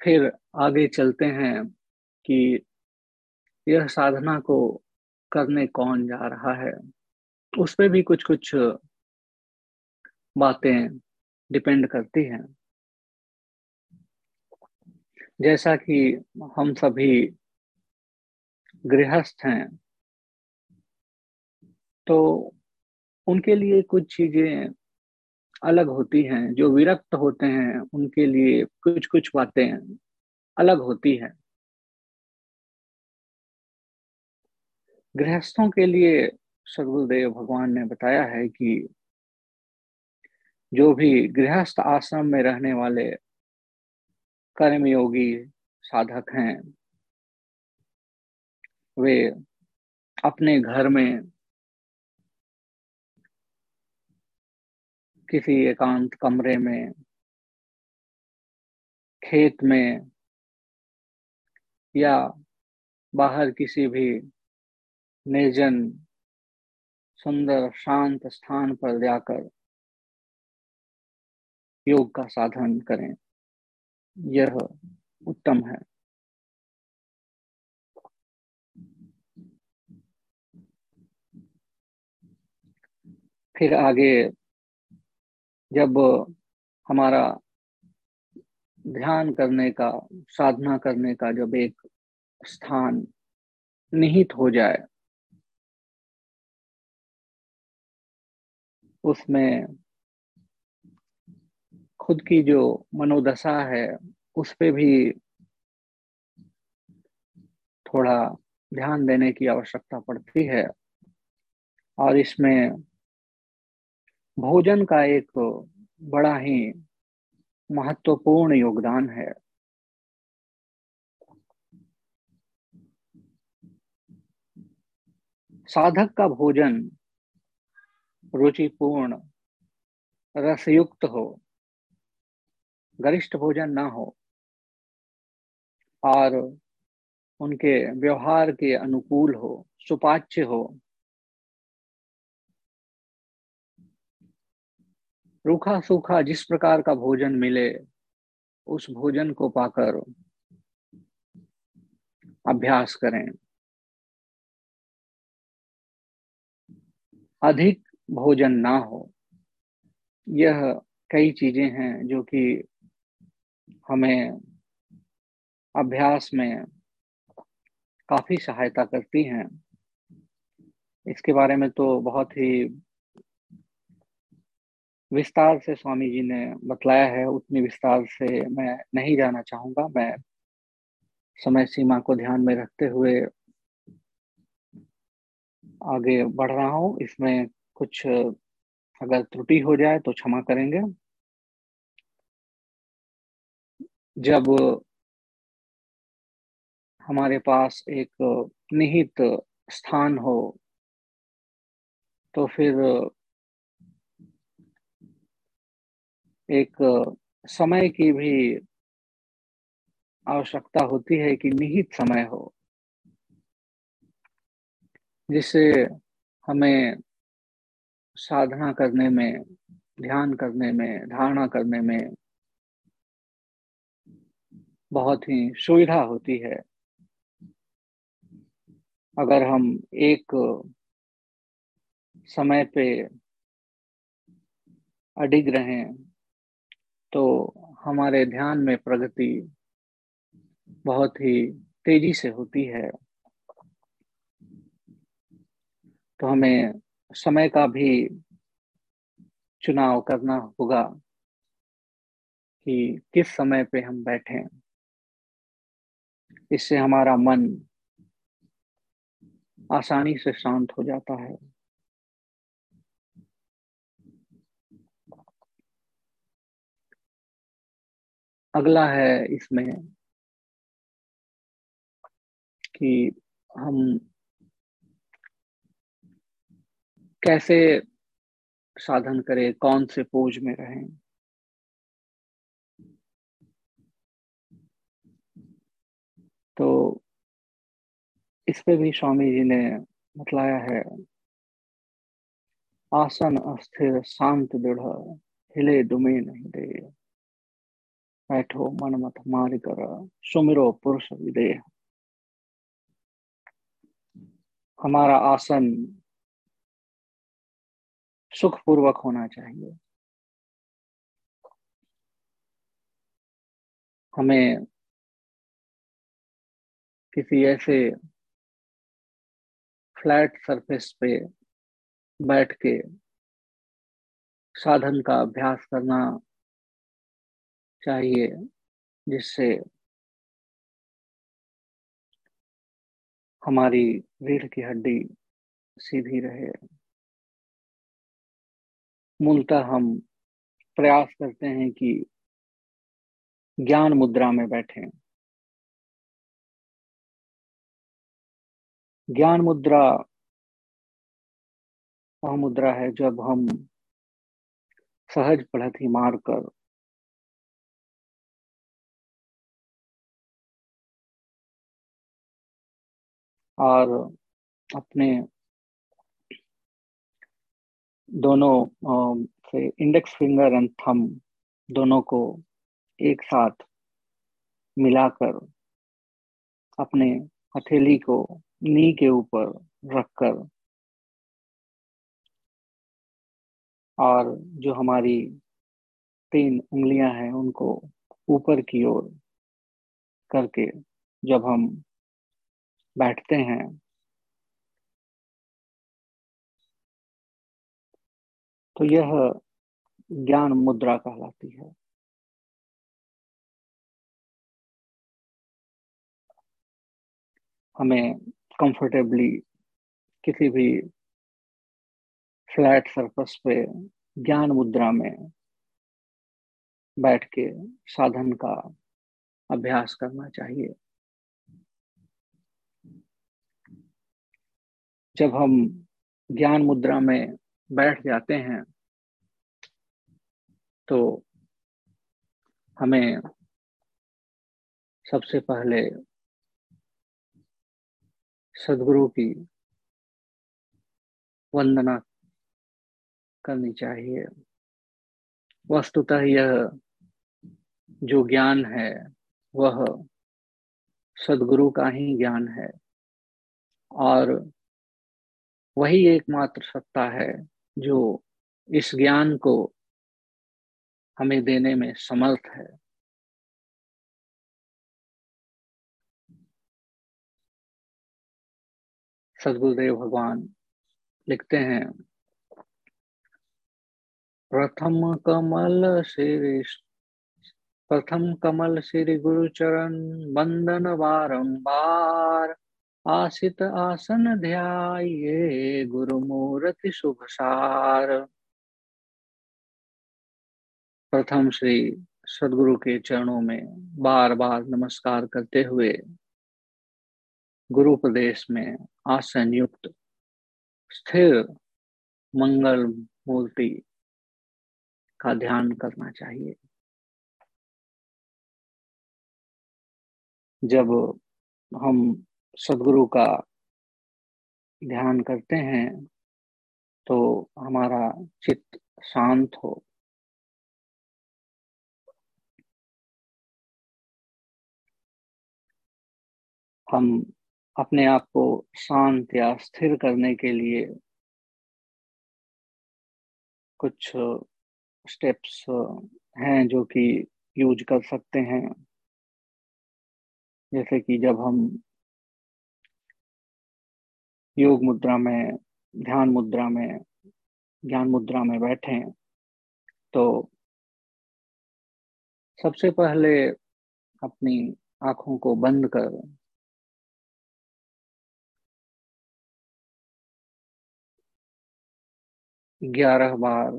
फिर आगे चलते हैं कि यह साधना को करने कौन जा रहा है। उस पर भी कुछ कुछ बातें डिपेंड करती है। जैसा कि हम सभी गृहस्थ हैं तो उनके लिए कुछ चीज़ें अलग होती हैं, जो विरक्त होते हैं, उनके लिए कुछ कुछ बातें अलग होती हैं। गृहस्थों के लिए सदगुरुदेव भगवान ने बताया है कि जो भी गृहस्थ आश्रम में रहने वाले कर्मयोगी साधक हैं, वे अपने घर में किसी एकांत कमरे में, खेत में या बाहर किसी भी निर्जन, सुंदर, शांत स्थान पर जाकर योग का साधन करें। यह उत्तम है। फिर आगे, जब हमारा ध्यान करने का, साधना करने का जब एक स्थान निहित हो जाए, उसमें खुद की जो मनोदशा है, उस पर भी थोड़ा ध्यान देने की आवश्यकता पड़ती है। और इसमें भोजन का एक बड़ा ही महत्वपूर्ण योगदान है। साधक का भोजन रुचिपूर्ण, रसयुक्त हो गरिष्ठ भोजन ना हो और उनके व्यवहार के अनुकूल हो, सुपाच्य हो। रूखा सूखा जिस प्रकार का भोजन मिले, उस भोजन को पाकर अभ्यास करें। अधिक भोजन ना हो, यह कई चीज़ें हैं जो कि हमें अभ्यास में काफ़ी सहायता करती हैं। इसके बारे में तो बहुत ही विस्तार से स्वामी जी ने बतलाया है, उतनी विस्तार से मैं नहीं जाना चाहूँगा। मैं समय सीमा को ध्यान में रखते हुए आगे बढ़ रहा हूँ। इसमें कुछ अगर त्रुटि हो जाए तो क्षमा करेंगे। जब हमारे पास एक निहित स्थान हो तो फिर एक समय की भी आवश्यकता होती है कि निहित समय हो, जिससे हमें साधना करने में, ध्यान करने में, धारणा करने में बहुत ही सुविधा होती है। अगर हम एक समय पे अडिग रहें तो हमारे ध्यान में प्रगति बहुत ही तेज़ी से होती है। तो हमें समय का भी चुनाव करना होगा कि किस समय पे हम बैठे। इससे हमारा मन आसानी से शांत हो जाता है। अगला है इसमें कि हम कैसे साधन करें, कौन से पोज में रहें। तो इस पे भी स्वामी जी ने बतलाया है, आसन अस्थिर शांत दृढ़, हिले दुमे नहीं दे बैठो मन मत मार कर, सुमिरो पुरुष विदेह। हमारा आसन सुखपूर्वक होना चाहिए। हमें किसी ऐसे फ्लैट सरफेस पे बैठ के साधन का अभ्यास करना चाहिए, जिससे हमारी रीढ़ की हड्डी सीधी रहे। मूलतः हम प्रयास करते हैं कि ज्ञान मुद्रा में बैठें। ज्ञान मुद्रा, वह मुद्रा है जब हम सहज पढ़ती मार कर और अपने दोनों से इंडेक्स फिंगर एंड थम दोनों को एक साथ मिलाकर अपने हथेली को नी के ऊपर रखकर और जो हमारी तीन उंगलियाँ हैं, उनको ऊपर की ओर करके जब हम बैठते हैं तो यह ज्ञान मुद्रा कहलाती है। हमें कंफर्टेबली किसी भी फ्लैट सरफेस पे ज्ञान मुद्रा में बैठ के साधन का अभ्यास करना चाहिए। जब हम ज्ञान मुद्रा में बैठ जाते हैं तो हमें सबसे पहले सदगुरु की वंदना करनी चाहिए। वस्तुतः यह जो ज्ञान है, वह सदगुरु का ही ज्ञान है और वही एकमात्र सत्ता है जो इस ज्ञान को हमें देने में समर्थ है। सदगुरुदेव भगवान लिखते हैं। प्रथम कमल श्री, प्रथम कमल श्री गुरुचरण वंदन बारंबार आसित आसन ध्याये गुरुमूर्ति शुभसार। प्रथम श्री सदगुरु के चरणों में बार बार नमस्कार करते हुए गुरु प्रदेश में आसन युक्त, स्थिर, मंगल मूर्ति का ध्यान करना चाहिए। जब हम सदगुरु का ध्यान करते हैं तो हमारा चित्त शांत हो। हम अपने आप को शांत या स्थिर करने के लिए कुछ स्टेप्स हैं जो कि यूज़ कर सकते हैं। जैसे कि जब हम योग मुद्रा में, ध्यान मुद्रा में, ज्ञान मुद्रा में बैठे तो सबसे पहले अपनी आँखों को बंद कर ग्यारह बार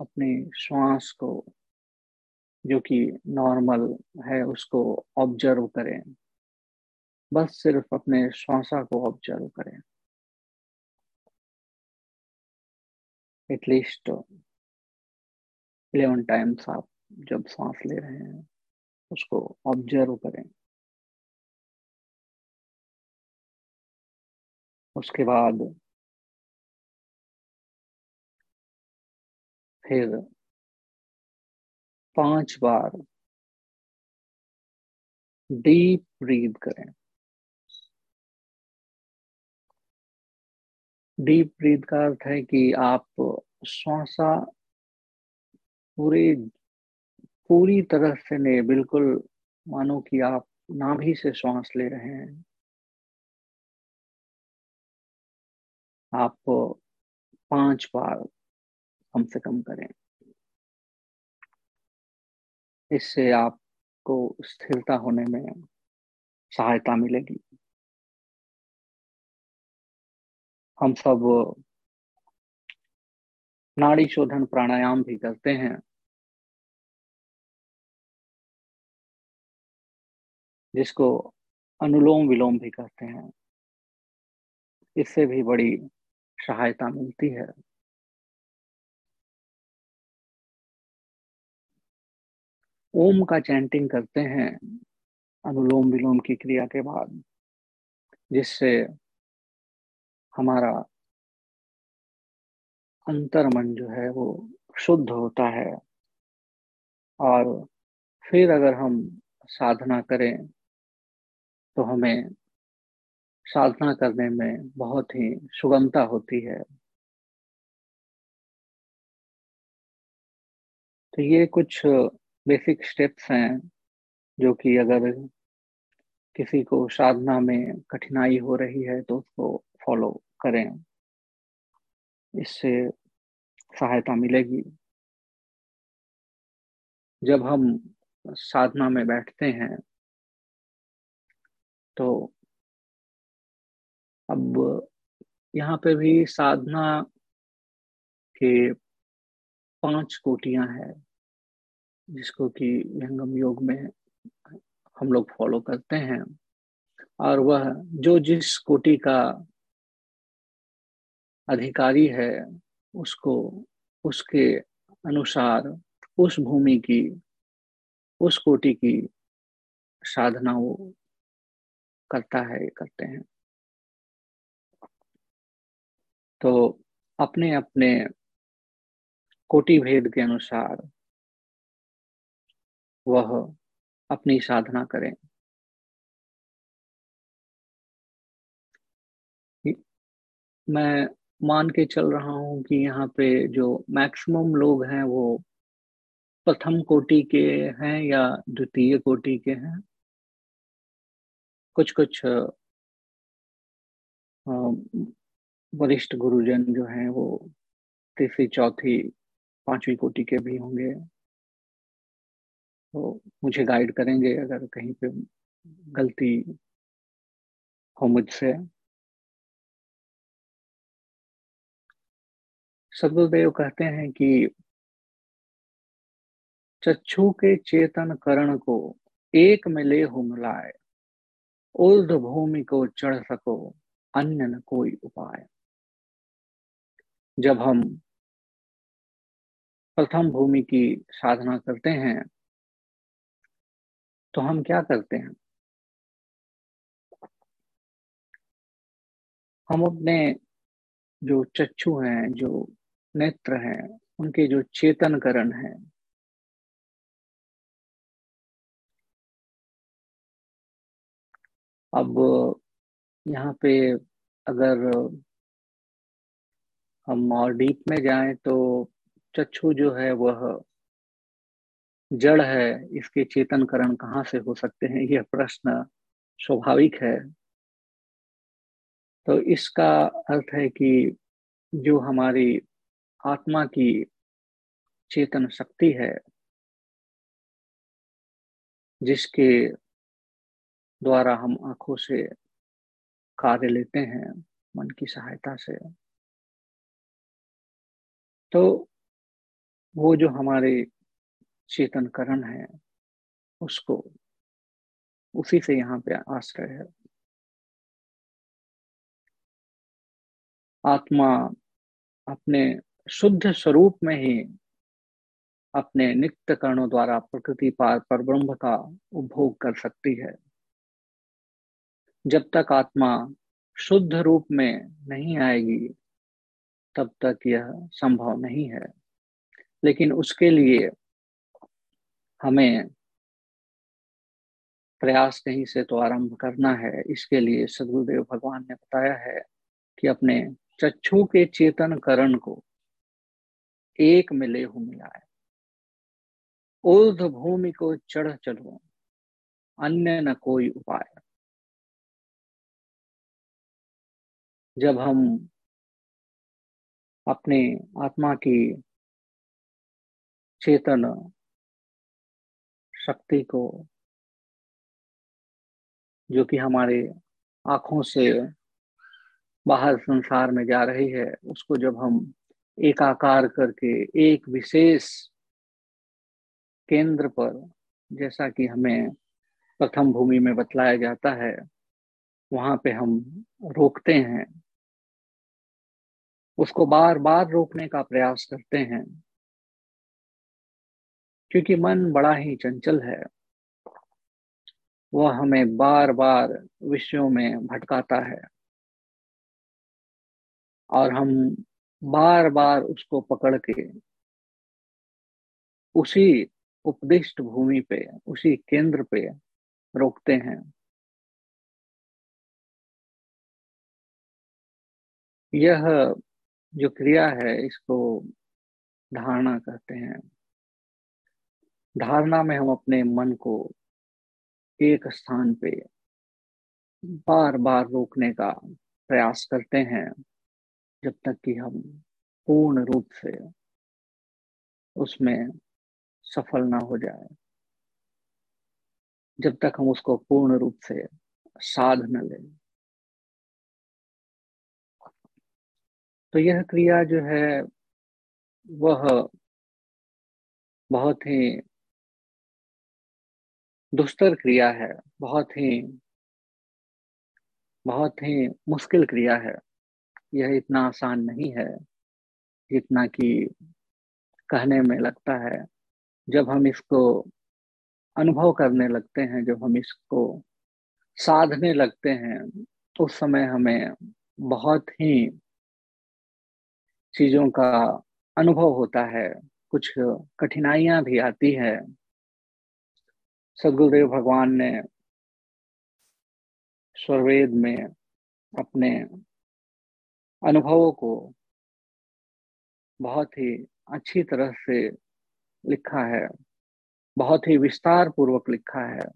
अपने श्वास को, जो कि नॉर्मल है, उसको ऑब्ज़र्व करें। बस सिर्फ़ अपने श्वासा को ऑब्ज़र्व करें। एटलीस्ट इलेवन टाइम्स आप जब सांस ले रहे हैं, उसको ऑब्ज़र्व करें। उसके बाद फिर पाँच बार डीप ब्रीद करें। डीप ब्रीद का अर्थ है कि आप श्वासा पूरे, पूरी तरह से ने बिल्कुल मानो कि आप नाभि से श्वास ले रहे हैं। आप पाँच बार कम से कम करें। इससे आपको स्थिरता होने में सहायता मिलेगी। हम सब नाड़ी शोधन प्राणायाम भी करते हैं। जिसको अनुलोम विलोम भी कहते हैं। इससे भी बड़ी सहायता मिलती है। ओम का चैंटिंग करते हैं अनुलोम विलोम की क्रिया के बाद, जिससे हमारा अंतर मन जो है वो शुद्ध होता है। और फिर अगर हम साधना करें तो हमें साधना करने में बहुत ही सुगमता होती है। तो ये कुछ बेसिक स्टेप्स हैं जो कि अगर किसी को साधना में कठिनाई हो रही है तो उसको फॉलो करें। इससे सहायता मिलेगी। जब हम साधना में बैठते हैं तो अब यहाँ पे भी साधना के पाँच कोटियाँ हैं। जिसको कि विहंगम योग में हम लोग फॉलो करते हैं। और वह जो जिस कोटि का अधिकारी है, उसको, उसके अनुसार उस भूमि की, उस कोटि की साधना वो करता है करते हैं। तो अपने अपने कोटि भेद के अनुसार वह अपनी साधना करें। मैं मान के चल रहा हूँ कि यहाँ पे जो मैक्सिमम लोग हैं वो प्रथम कोटि के हैं या द्वितीय कोटि के हैं। कुछ कुछ वरिष्ठ गुरुजन जो हैं वो तीसरी, चौथी, पांचवी कोटि के भी होंगे। तो मुझे गाइड करेंगे अगर कहीं पे गलती हो मुझसे। सदगुरुदेव कहते हैं कि चक्षु के चेतन करण को एक में ले हो मिलाए उर्ध भूमि को चढ़ सको अन्य न कोई उपाय। जब हम प्रथम भूमि की साधना करते हैं तो हम क्या करते हैं? हम अपने जो चक्षु हैं, जो नेत्र हैं, उनके जो चेतन करण है, अब यहाँ पे अगर हम और डीप में जाएँ तो चक्षु जो है वह जड़ है, इसके चेतन करण कहाँ से हो सकते हैं? यह प्रश्न स्वाभाविक है। तो इसका अर्थ है कि जो हमारी आत्मा की चेतन शक्ति है, जिसके द्वारा हम आँखों से कार्य लेते हैं, मन की सहायता से तो वो जो हमारे चेतन करण है, उसको उसी से यहाँ पे आश्रय है। आत्मा अपने शुद्ध स्वरूप में ही अपने नित्य कर्णों द्वारा प्रकृति पार पर ब्रह्म का उपभोग कर सकती है। जब तक आत्मा शुद्ध रूप में नहीं आएगी, तब तक यह संभव नहीं है। लेकिन उसके लिए हमें प्रयास कहीं से तो आरंभ करना है। इसके लिए सदगुरुदेव भगवान ने बताया है कि अपने चक्षु के चेतन करण को एक में ले मिलाए ऊर्ध भूमि को चढ़ चलो अन्य न कोई उपाय। जब हम अपने आत्मा की चेतन शक्ति को, जो कि हमारे आँखों से बाहर संसार में जा रही है, उसको जब हम एकाकार करके एक विशेष केंद्र पर, जैसा कि हमें प्रथम भूमि में बतलाया जाता है, वहाँ पे हम रोकते हैं, उसको बार बार रोकने का प्रयास करते हैं। क्योंकि मन बड़ा ही चंचल है। वह हमें बार बार विषयों में भटकाता है। और हम बार बार उसको पकड़ के उसी उपदिष्ट भूमि पे, उसी केंद्र पे रोकते हैं। यह जो क्रिया है, इसको धारणा कहते हैं। धारणा में हम अपने मन को एक स्थान पे बार बार रोकने का प्रयास करते हैं, जब तक कि हम पूर्ण रूप से उसमें सफल ना हो जाए। जब तक हम उसको पूर्ण रूप से साध न लें। तो यह क्रिया जो है, वह बहुत ही दुष्तर क्रिया है, बहुत ही बहुत ही मुश्किल क्रिया है। यह इतना आसान नहीं है, जितना कि कहने में लगता है। जब हम इसको अनुभव करने लगते हैं, जब हम इसको साधने लगते हैं, उस समय हमें बहुत ही चीज़ों का अनुभव होता है। कुछ कठिनाइयाँ भी आती है। सदगुरुदेव भगवान ने स्वरवेद में अपने अनुभवों को बहुत ही अच्छी तरह से लिखा है, बहुत ही विस्तार पूर्वक लिखा है।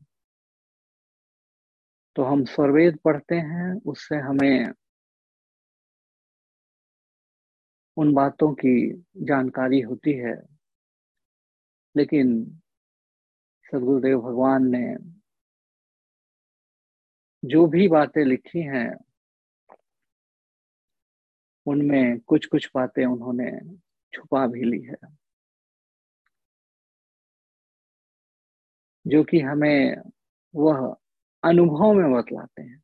तो हम स्वरवेद पढ़ते हैं, उससे हमें उन बातों की जानकारी होती है। लेकिन सदगुरुदेव भगवान ने जो भी बातें लिखी हैं, उनमें कुछ कुछ बातें उन्होंने छुपा भी ली है। जो कि हमें वह अनुभव में बतलाते हैं।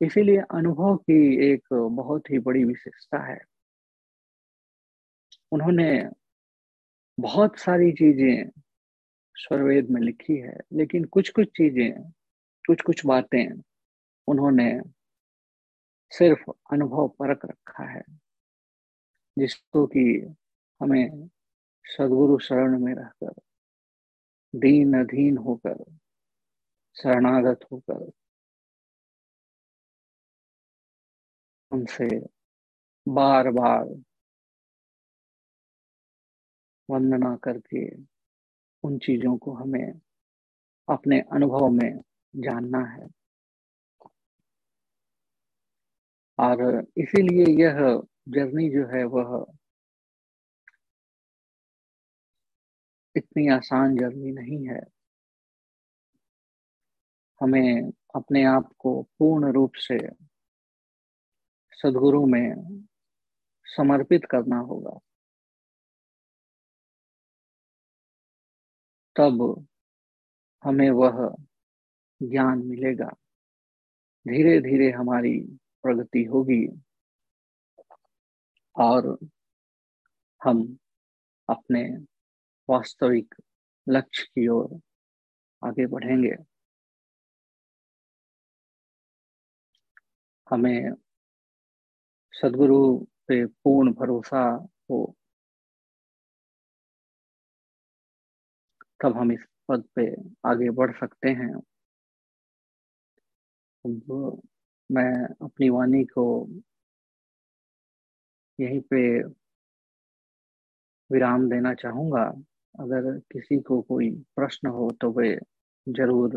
इसीलिए अनुभव की एक बहुत ही बड़ी विशेषता है। उन्होंने बहुत सारी चीज़ें स्वरवेद में लिखी है, लेकिन कुछ कुछ चीज़ें कुछ कुछ बातें उन्होंने सिर्फ़ अनुभव परक रखा है, जिसको कि हमें सदगुरु शरण में रहकर, दीन अधीन होकर, शरणागत होकर, उनसे बार बार वंदना करके उन चीज़ों को हमें अपने अनुभव में जानना है। और इसीलिए यह जर्नी जो है वह इतनी आसान जर्नी नहीं है। हमें अपने आप को पूर्ण रूप से सदगुरु में समर्पित करना होगा। तब हमें वह ज्ञान मिलेगा। धीरे धीरे हमारी प्रगति होगी और हम अपने वास्तविक लक्ष्य की ओर आगे बढ़ेंगे। हमें सदगुरु पे पूर्ण भरोसा हो तब हम इस पद पे आगे बढ़ सकते हैं? अब मैं अपनी वाणी को यहीं पे विराम देना चाहूँगा। अगर किसी को कोई प्रश्न हो तो वे ज़रूर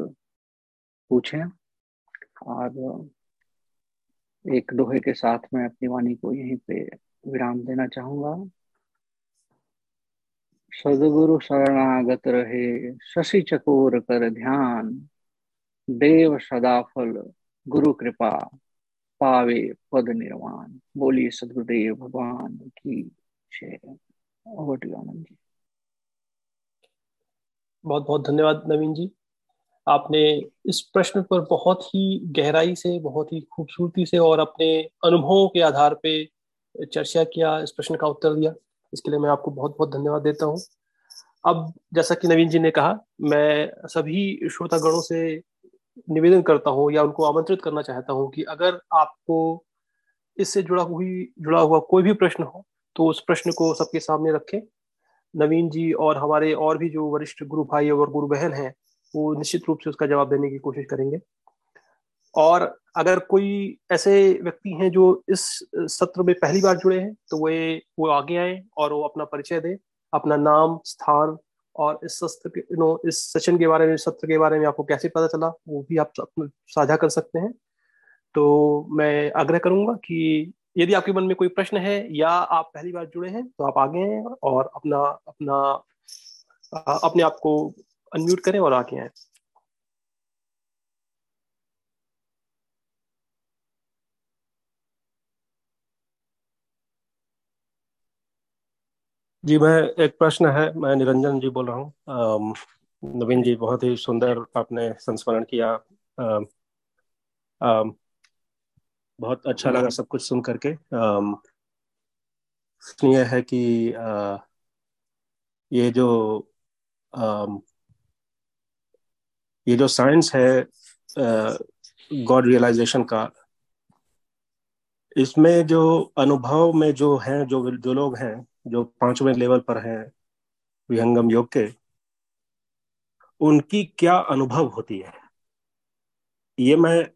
पूछें। और एक दोहे के साथ मैं अपनी वाणी को यहीं पे विराम देना चाहूँगा। सदगुरु शरणागत रहे, शशि चकोर कर ध्यान। देव सदाफल गुरु कृपा पावे पद निर्वाण। बोलिए सदगुरुदेव भगवान की आनंद जी।
बहुत बहुत धन्यवाद नवीन जी। आपने इस प्रश्न पर बहुत ही गहराई से, बहुत ही खूबसूरती से और अपने अनुभवों के आधार पे चर्चा किया, इस प्रश्न का उत्तर दिया। इसके लिए मैं आपको बहुत बहुत धन्यवाद देता हूँ। अब जैसा कि नवीन जी ने कहा, मैं सभी श्रोतागणों से निवेदन करता हूँ या उनको आमंत्रित करना चाहता हूँ कि अगर आपको इससे जुड़ा हुई, जुड़ा हुआ कोई भी प्रश्न हो तो उस प्रश्न को सबके सामने रखें। नवीन जी और हमारे और भी जो वरिष्ठ गुरु भाई और गुरु बहन हैं, वो निश्चित रूप से उसका जवाब देने की कोशिश करेंगे। और अगर कोई ऐसे व्यक्ति हैं जो इस सत्र में पहली बार जुड़े हैं तो वे, वो आगे आए और वो अपना परिचय दें, अपना नाम, स्थान और इस सत्र के, नो, इस सेशन के बारे में सत्र के बारे में आपको कैसे पता चला, वो भी आप साझा कर सकते हैं। तो मैं आग्रह करूँगा कि यदि आपके मन में कोई प्रश्न है या आप पहली बार जुड़े हैं तो आप आगे हैं और अपना अपना अपने आप को अनम्यूट करें और आगे आए।
जी मैं एक प्रश्न है मैं निरंजन जी बोल रहा हूँ। नवीन जी बहुत ही सुंदर आपने संस्मरण किया। आ, आ, बहुत अच्छा लगा सब कुछ सुन करके। यह है कि आ, ये जो आ, ये जो साइंस है गॉड रियलाइजेशन का इसमें जो अनुभव में जो हैं जो जो लोग हैं जो पाँचवें लेवल पर हैं विहंगम योग के उनकी क्या अनुभव होती है? ये मैं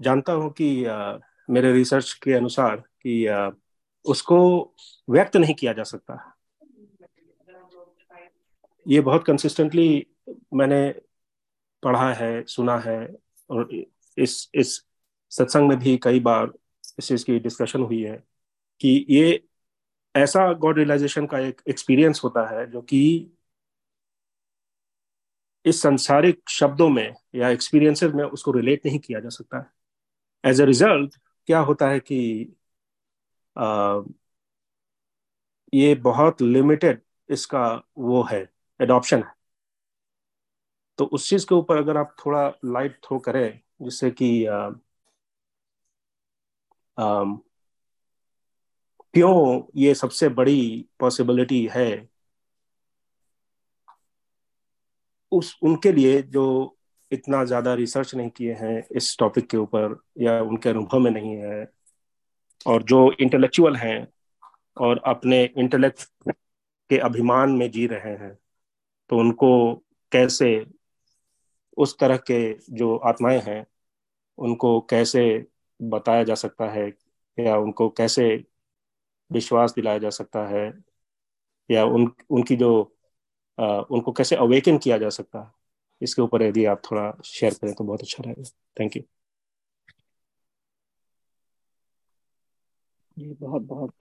जानता हूँ कि आ, मेरे रिसर्च के अनुसार कि आ, उसको व्यक्त नहीं किया जा सकता। ये बहुत कंसिस्टेंटली मैंने पढ़ा है सुना है और इस इस सत्संग में भी कई बार इस चीज़ की डिस्कशन हुई है। कि ये ऐसा गॉड रियलाइजेशन का एक एक्सपीरियंस होता है जो कि इस संसारिक शब्दों में या एक्सपीरियंसेस में उसको रिलेट नहीं किया जा सकता है। एज ए रिज़ल्ट क्या होता है कि आ, ये बहुत लिमिटेड इसका वो है एडॉप्शन है। तो उस चीज़ के ऊपर अगर आप थोड़ा लाइट थ्रो करें जिससे कि आ, आ, क्यों ये सबसे बड़ी पॉसिबिलिटी है? उस, उनके लिए जो इतना ज़्यादा रिसर्च नहीं किए हैं इस टॉपिक के ऊपर या उनके अनुभव में नहीं है और जो इंटेलेक्चुअल हैं और अपने इंटेलेक्ट के अभिमान में जी रहे हैं तो उनको कैसे उस तरह के जो आत्माएँ हैं, उनको कैसे बताया जा सकता है या उनको कैसे विश्वास दिलाया जा सकता है या उन उनकी जो आ, उनको कैसे अवेकन किया जा सकता है इसके ऊपर यदि आप थोड़ा शेयर करें तो बहुत अच्छा रहेगा। थैंक यू
जी बहुत बहुत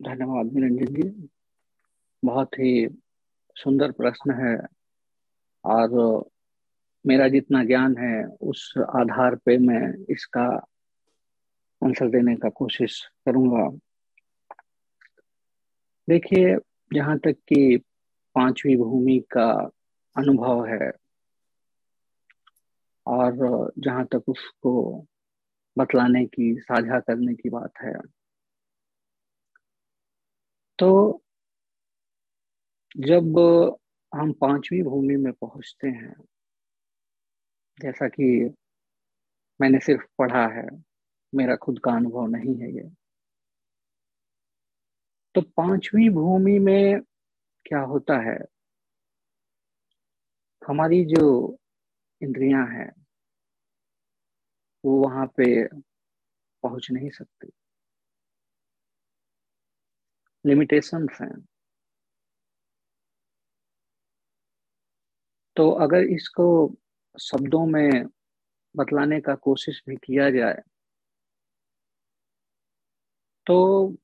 धन्यवाद निरंजन जी। बहुत ही सुंदर प्रश्न है और मेरा जितना ज्ञान है उस आधार पे मैं इसका आंसर देने का कोशिश करूँगा। देखिए, जहाँ तक कि पांचवी भूमि का अनुभव है, और जहाँ तक उसको बतलाने की, साझा करने की बात है तो जब हम पांचवी भूमि में पहुँचते हैं, जैसा कि मैंने सिर्फ़ पढ़ा है मेरा खुद का अनुभव नहीं है ये। तो पांचवी भूमि में क्या होता है? हमारी जो इंद्रियाँ हैं, वो वहाँ पे पहुँच नहीं सकती। लिमिटेशंस हैं। तो अगर इसको शब्दों में बतलाने का कोशिश भी किया जाए तो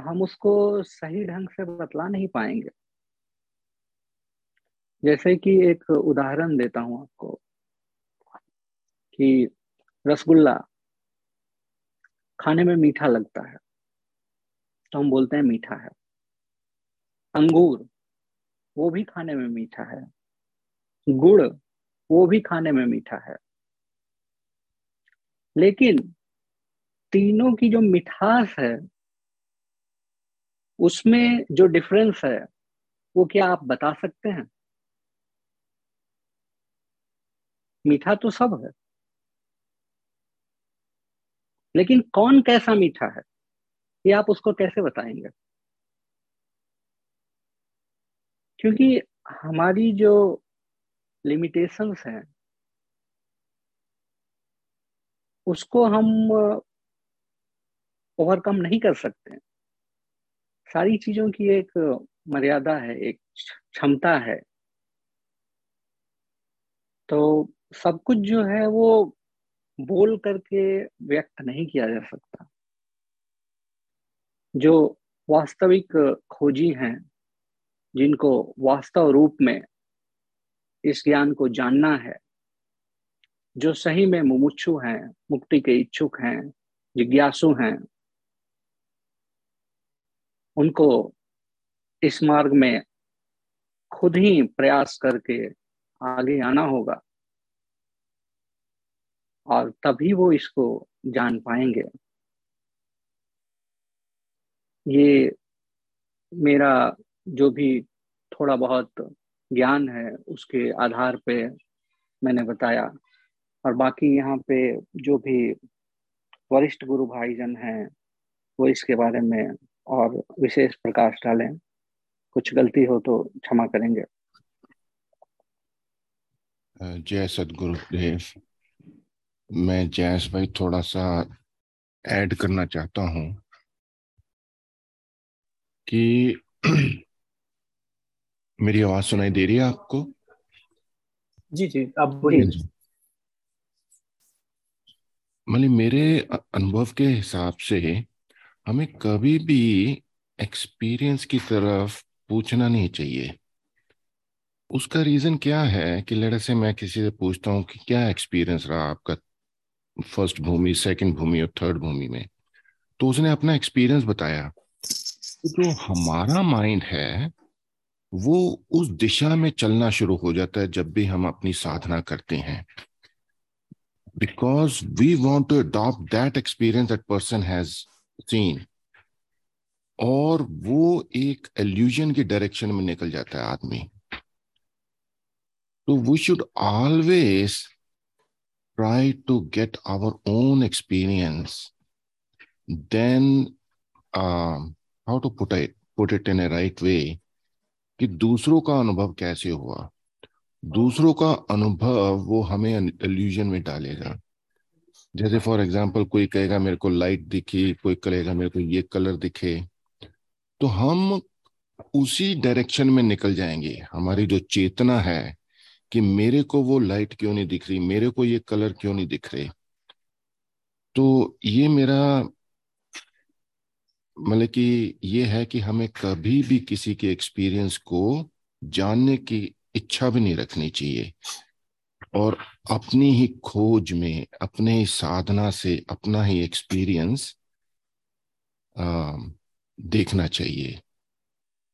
हम उसको सही ढंग से बतला नहीं पाएँगे। जैसे कि एक उदाहरण देता हूँ आपको कि रसगुल्ला खाने में मीठा लगता है तो हम बोलते हैं मीठा है। अंगूर, वो भी खाने में मीठा है। गुड़, वो भी खाने में मीठा है। लेकिन तीनों की जो मिठास है, उसमें जो डिफरेंस है, वो क्या आप बता सकते हैं? मीठा तो सब है। लेकिन कौन कैसा मीठा है, ये आप उसको कैसे बताएँगे? क्योंकि हमारी जो लिमिटेशंस हैं, उसको हम ओवरकम नहीं कर सकते। सारी चीज़ों की एक मर्यादा है, एक क्षमता है। तो सब कुछ जो है वो बोल करके व्यक्त नहीं किया जा सकता। जो वास्तविक खोजी हैं, जिनको वास्तव रूप में इस ज्ञान को जानना है, जो सही में मुमुक्षु हैं, मुक्ति के इच्छुक हैं, जिज्ञासु हैं उनको इस मार्ग में खुद ही प्रयास करके आगे आना होगा और तभी वो इसको जान पाएँगे। ये मेरा जो भी थोड़ा बहुत ज्ञान है, उसके आधार पे मैंने बताया। और बाकी यहाँ पे जो भी वरिष्ठ गुरु भाईजन हैं, वो इसके बारे में और विशेष प्रकाश डालें। कुछ गलती हो तो क्षमा करेंगे।
जय सदगुरुदेव। मैं जैस भाई थोड़ा सा ऐड करना चाहता हूँ कि *clears throat* मेरी आवाज़ सुनाई दे रही है आपको?
जी जी आप बोलिए।
मतलब मेरे अनुभव के हिसाब से हमें कभी भी एक्सपीरियंस की तरफ़ पूछना नहीं चाहिए। उसका रीजन क्या है कि लड़े से मैं किसी से पूछता हूँ कि क्या एक्सपीरियंस रहा आपका फ़र्स्ट भूमि सेकंड भूमि और थर्ड भूमि में? तो उसने अपना एक्सपीरियंस बताया। जो हमारा माइंड है, वो उस दिशा में चलना शुरू हो जाता है जब भी हम अपनी साधना करते हैं। Because we want to adopt that experience that person has seen और वो एक एल्यूजन के डायरेक्शन में निकल जाता है आदमी। तो we should always try to get our own experience then how to put it put it in a right way कि दूसरों का अनुभव कैसे हुआ? दूसरों का अनुभव वो हमें एल्यूजन में डालेगा। जैसे फॉर एग्ज़ाम्पल कोई कहेगा मेरे को लाइट दिखी, कोई कहेगा मेरे को ये कलर दिखे तो हम उसी डायरेक्शन में निकल जाएँगे। हमारी जो चेतना है कि मेरे को वो लाइट क्यों नहीं दिख रही, मेरे को ये कलर क्यों नहीं दिख रहे? तो ये मेरा मतलब कि ये है कि हमें कभी भी किसी के एक्सपीरियंस को जानने की इच्छा भी नहीं रखनी चाहिए। और अपनी ही खोज में, अपने ही साधना से अपना ही एक्सपीरियंस देखना चाहिए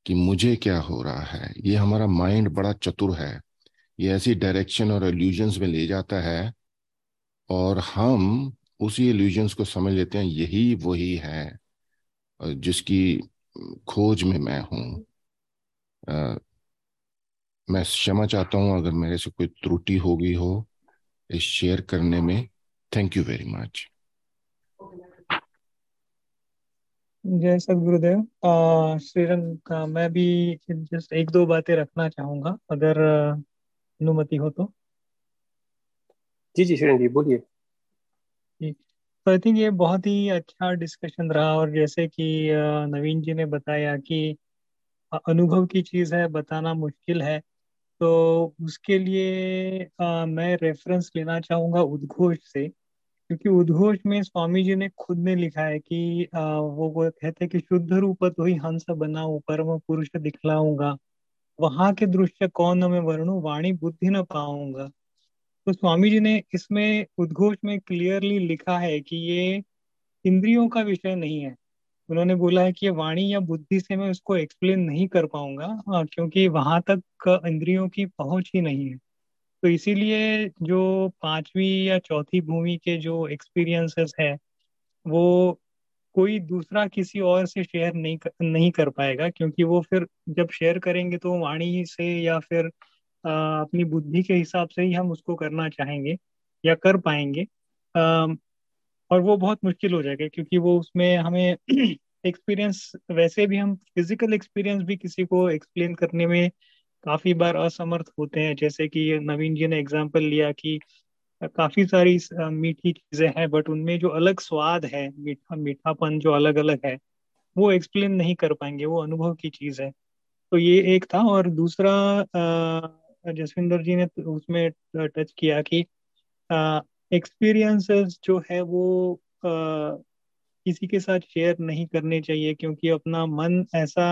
कि मुझे क्या हो रहा है। ये हमारा माइंड बड़ा चतुर है। ये ऐसी डायरेक्शन और एल्यूजन्स में ले जाता है और हम उसी एल्यूजन्स को समझ लेते हैं, यही वही है जिसकी खोज में मैं हूँ। मैं क्षमा चाहता हूँ, अगर मेरे से कोई त्रुटि हो हो इस शेयर करने में थैंक यू वेरी मच
जय सदगुरुदेव। श्रीरंग का मैं भी जस्ट एक दो बातें रखना चाहूँगा अगर अनुमति हो तो।
जी जी श्रीरंग जी बोलिए।
तो आई थिंक ये बहुत ही अच्छा डिस्कशन रहा और जैसे कि नवीन जी ने बताया कि अनुभव की चीज़ है बताना मुश्किल है। तो उसके लिए आ, मैं रेफरेंस लेना चाहूँगा उद्घोष से क्योंकि उद्घोष में स्वामी जी ने खुद ने लिखा है कि आ, वो कहते हैं कि शुद्ध रूप तो ही हंस बनाऊ परम पुरुष दिखलाऊँगा। वहाँ के दृश्य कौन में वर्णु वाणी बुद्धि न पाऊँगा। तो स्वामी जी ने इसमें उद्घोष में क्लियरली लिखा है कि ये इंद्रियों का विषय नहीं है। उन्होंने बोला है कि वाणी या बुद्धि से मैं उसको एक्सप्लेन नहीं कर पाऊँगा क्योंकि वहाँ तक इंद्रियों की पहुँच ही नहीं है। तो इसीलिए जो पांचवी या चौथी भूमि के जो एक्सपीरियंसेस है वो कोई दूसरा किसी और से शेयर नहीं कर, नहीं कर पाएगा क्योंकि वो फिर जब शेयर करेंगे तो वाणी से या फिर आ, अपनी बुद्धि के हिसाब से ही हम उसको करना चाहेंगे या कर पाएँगे। आ, और वो बहुत मुश्किल हो जाएगा, क्योंकि वो उसमें हमें *clears throat* एक्सपीरियंस वैसे भी हम फ़िज़िकल एक्सपीरियंस भी किसी को एक्सप्लेन करने में काफ़ी बार असमर्थ होते हैं। जैसे कि नवीन जी ने एग्ज़ाम्पल लिया कि काफ़ी सारी मीठी चीज़ें हैं बट उनमें जो अलग स्वाद है, मीठा, मीठापन जो अलग अलग है, वो एक्सप्लेन नहीं कर पाएँगे, वो अनुभव की चीज़ है। तो ये एक था। और दूसरा जसविंदर जी ने उसमें टच किया कि एक्सपीरियंसेस जो है वो आ, किसी के साथ शेयर नहीं करने चाहिए क्योंकि अपना मन ऐसा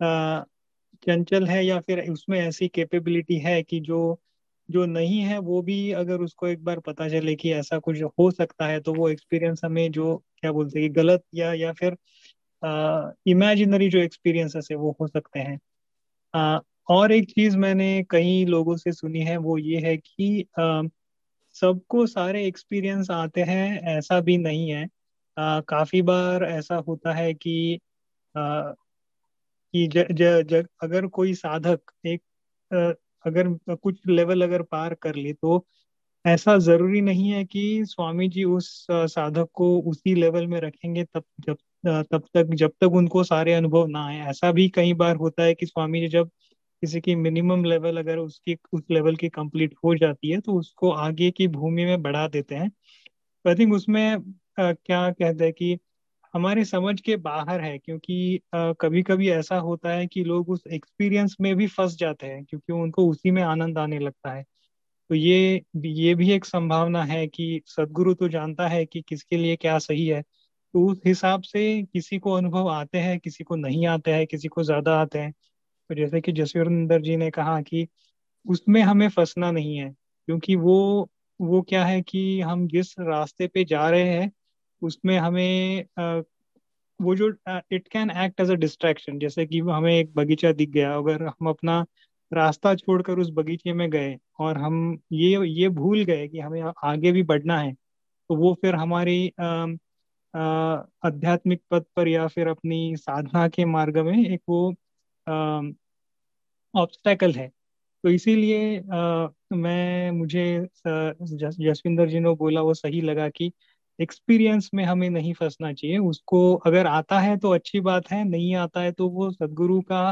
आ, चंचल है या फिर उसमें ऐसी कैपेबिलिटी है कि जो जो नहीं है वो भी अगर उसको एक बार पता चले कि ऐसा कुछ हो सकता है तो वो एक्सपीरियंस हमें जो क्या बोलते हैं गलत या या फिर इमेजिनरी जो एक्सपीरियंसेस है वो हो सकते हैं। आ, और एक चीज़ मैंने कई लोगों से सुनी है वो ये है कि सबको सारे एक्सपीरियंस आते हैं ऐसा भी नहीं है। आ, काफ़ी बार ऐसा होता है कि आ, कि ज, ज, ज, अगर कोई साधक एक आ, अगर कुछ लेवल अगर पार कर ले तो ऐसा ज़रूरी नहीं है कि स्वामी जी उस साधक को उसी लेवल में रखेंगे तब जब तब तक जब तक उनको सारे अनुभव ना आए। ऐसा भी कई बार होता है कि स्वामी जी जब किसी की मिनिमम लेवल अगर उसकी उस लेवल की कंप्लीट हो जाती है तो उसको आगे की भूमि में बढ़ा देते हैं। आई थिंक उसमें आ, क्या कहते हैं कि हमारे समझ के बाहर है क्योंकि कभी कभी ऐसा होता है कि लोग उस एक्सपीरियंस में भी फंस जाते हैं क्योंकि उनको उसी में आनंद आने लगता है। तो ये ये भी एक संभावना है कि सदगुरु तो जानता है कि किसके लिए क्या सही है। तो उस हिसाब से किसी को अनुभव आते हैं किसी को नहीं आते हैं किसी को ज़्यादा आते हैं। तो जैसे कि जसवीर जी ने कहा कि उसमें हमें फंसना नहीं है, क्योंकि वो वो क्या है कि हम जिस रास्ते पे जा रहे हैं, उसमें हमें वो जो it can act as a distraction जैसे कि हमें एक बगीचा दिख गया, अगर हम अपना रास्ता छोड़कर उस बगीचे में गए और हम ये ये भूल गए कि हमें आगे भी बढ़ना है तो वो फिर हमारी आध्यात्मिक पद पर या फिर अपनी साधना के मार्ग में एक वो ऑब्स्टेकल है। तो इसीलिए मैं, मुझे जसविंदर जी ने बोला, वो सही लगा कि एक्सपीरियंस में हमें नहीं फंसना चाहिए। उसको अगर आता है तो अच्छी बात है, नहीं आता है तो वो सदगुरु का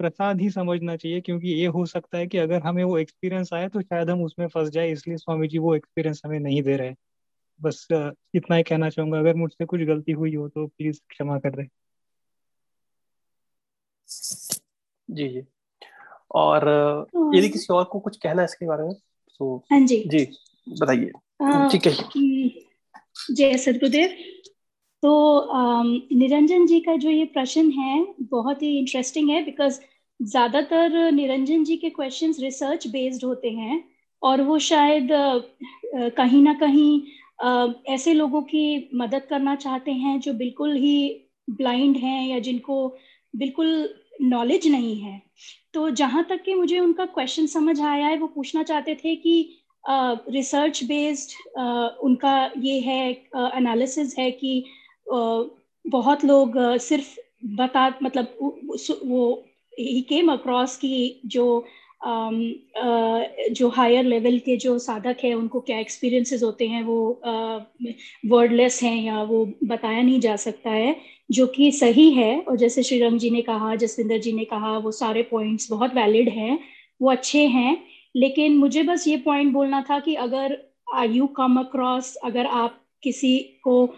प्रसाद ही समझना चाहिए, क्योंकि ये हो सकता है कि अगर हमें वो एक्सपीरियंस आए तो शायद हम उसमें फंस जाए, इसलिए स्वामी जी वो एक्सपीरियंस हमें नहीं दे रहे। बस इतना ही कहना चाहूँगा। अगर मुझसे कुछ गलती हुई हो तो प्लीज़ क्षमा कर दे।
जी जी। और यदि किसी और को कुछ कहना है इसके बारे में तो
हाँ जी।
जी बताइए। ठीक है।
जय सदगुरुदेव तो निरंजन जी का जो ये प्रश्न है बहुत ही इंटरेस्टिंग है बिकॉज़ ज़्यादातर निरंजन जी के क्वेश्चंस रिसर्च बेस्ड होते हैं और वो शायद कहीं ना कहीं ऐसे लोगों की मदद करना चाहते हैं जो बिल्कुल ही ब्लाइंड हैं या जिनको बिल्कुल नॉलेज नहीं है। तो जहाँ तक कि मुझे उनका क्वेश्चन समझ आया है वो पूछना चाहते थे कि रिसर्च uh, बेस्ड uh, उनका ये है एनालिसिस uh, है कि uh, बहुत लोग uh, सिर्फ़ बता मतलब वो ही केम अक्रॉस की जो um, uh, जो हायर लेवल के जो साधक है उनको क्या एक्सपीरियंसेस होते हैं वो वर्डलेस uh, हैं या वो बताया नहीं जा सकता है। जो कि सही है। और जैसे श्रीरंग जी ने कहा, जसविंदर जी ने कहा, वो सारे पॉइंट्स बहुत वैलिड हैं, वो अच्छे हैं। लेकिन मुझे बस ये पॉइंट बोलना था कि अगर आई यू कम अक्रॉस अगर आप किसी को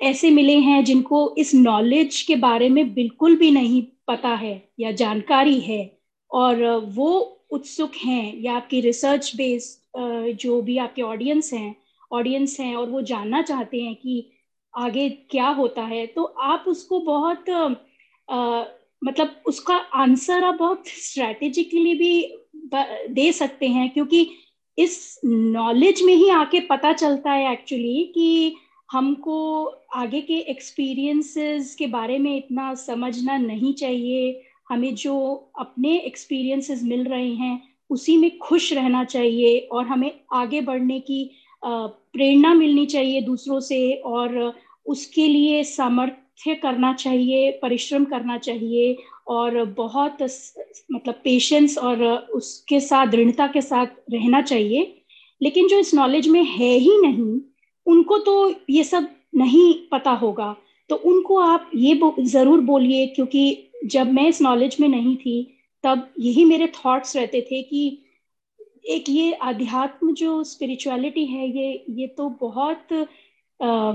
ऐसे मिले हैं जिनको इस नॉलेज के बारे में बिल्कुल भी नहीं पता है या जानकारी है, और वो उत्सुक हैं या आपकी रिसर्च बेस्ड जो भी आपके ऑडियंस हैं ऑडियंस हैं और वो जानना चाहते हैं कि आगे क्या होता है तो आप उसको बहुत आ, मतलब उसका आंसर आप बहुत स्ट्रेटेजिकली भी दे सकते हैं क्योंकि इस नॉलेज में ही आके पता चलता है एक्चुअली कि हमको आगे के एक्सपीरियंसेस के बारे में इतना समझना नहीं चाहिए। हमें जो अपने एक्सपीरियंसेस मिल रहे हैं उसी में खुश रहना चाहिए और हमें आगे बढ़ने की प्रेरणा मिलनी चाहिए दूसरों से और उसके लिए सामर्थ्य करना चाहिए परिश्रम करना चाहिए और बहुत मतलब पेशेंस और उसके साथ दृढ़ता के साथ रहना चाहिए। लेकिन जो इस नॉलेज में है ही नहीं उनको तो ये सब नहीं पता होगा। तो उनको आप ये बो, ज़रूर बोलिए क्योंकि जब मैं इस नॉलेज में नहीं थी तब यही मेरे थॉट्स रहते थे कि एक ये अध्यात्म जो स्पिरिचुअलिटी है ये ये तो बहुत आ,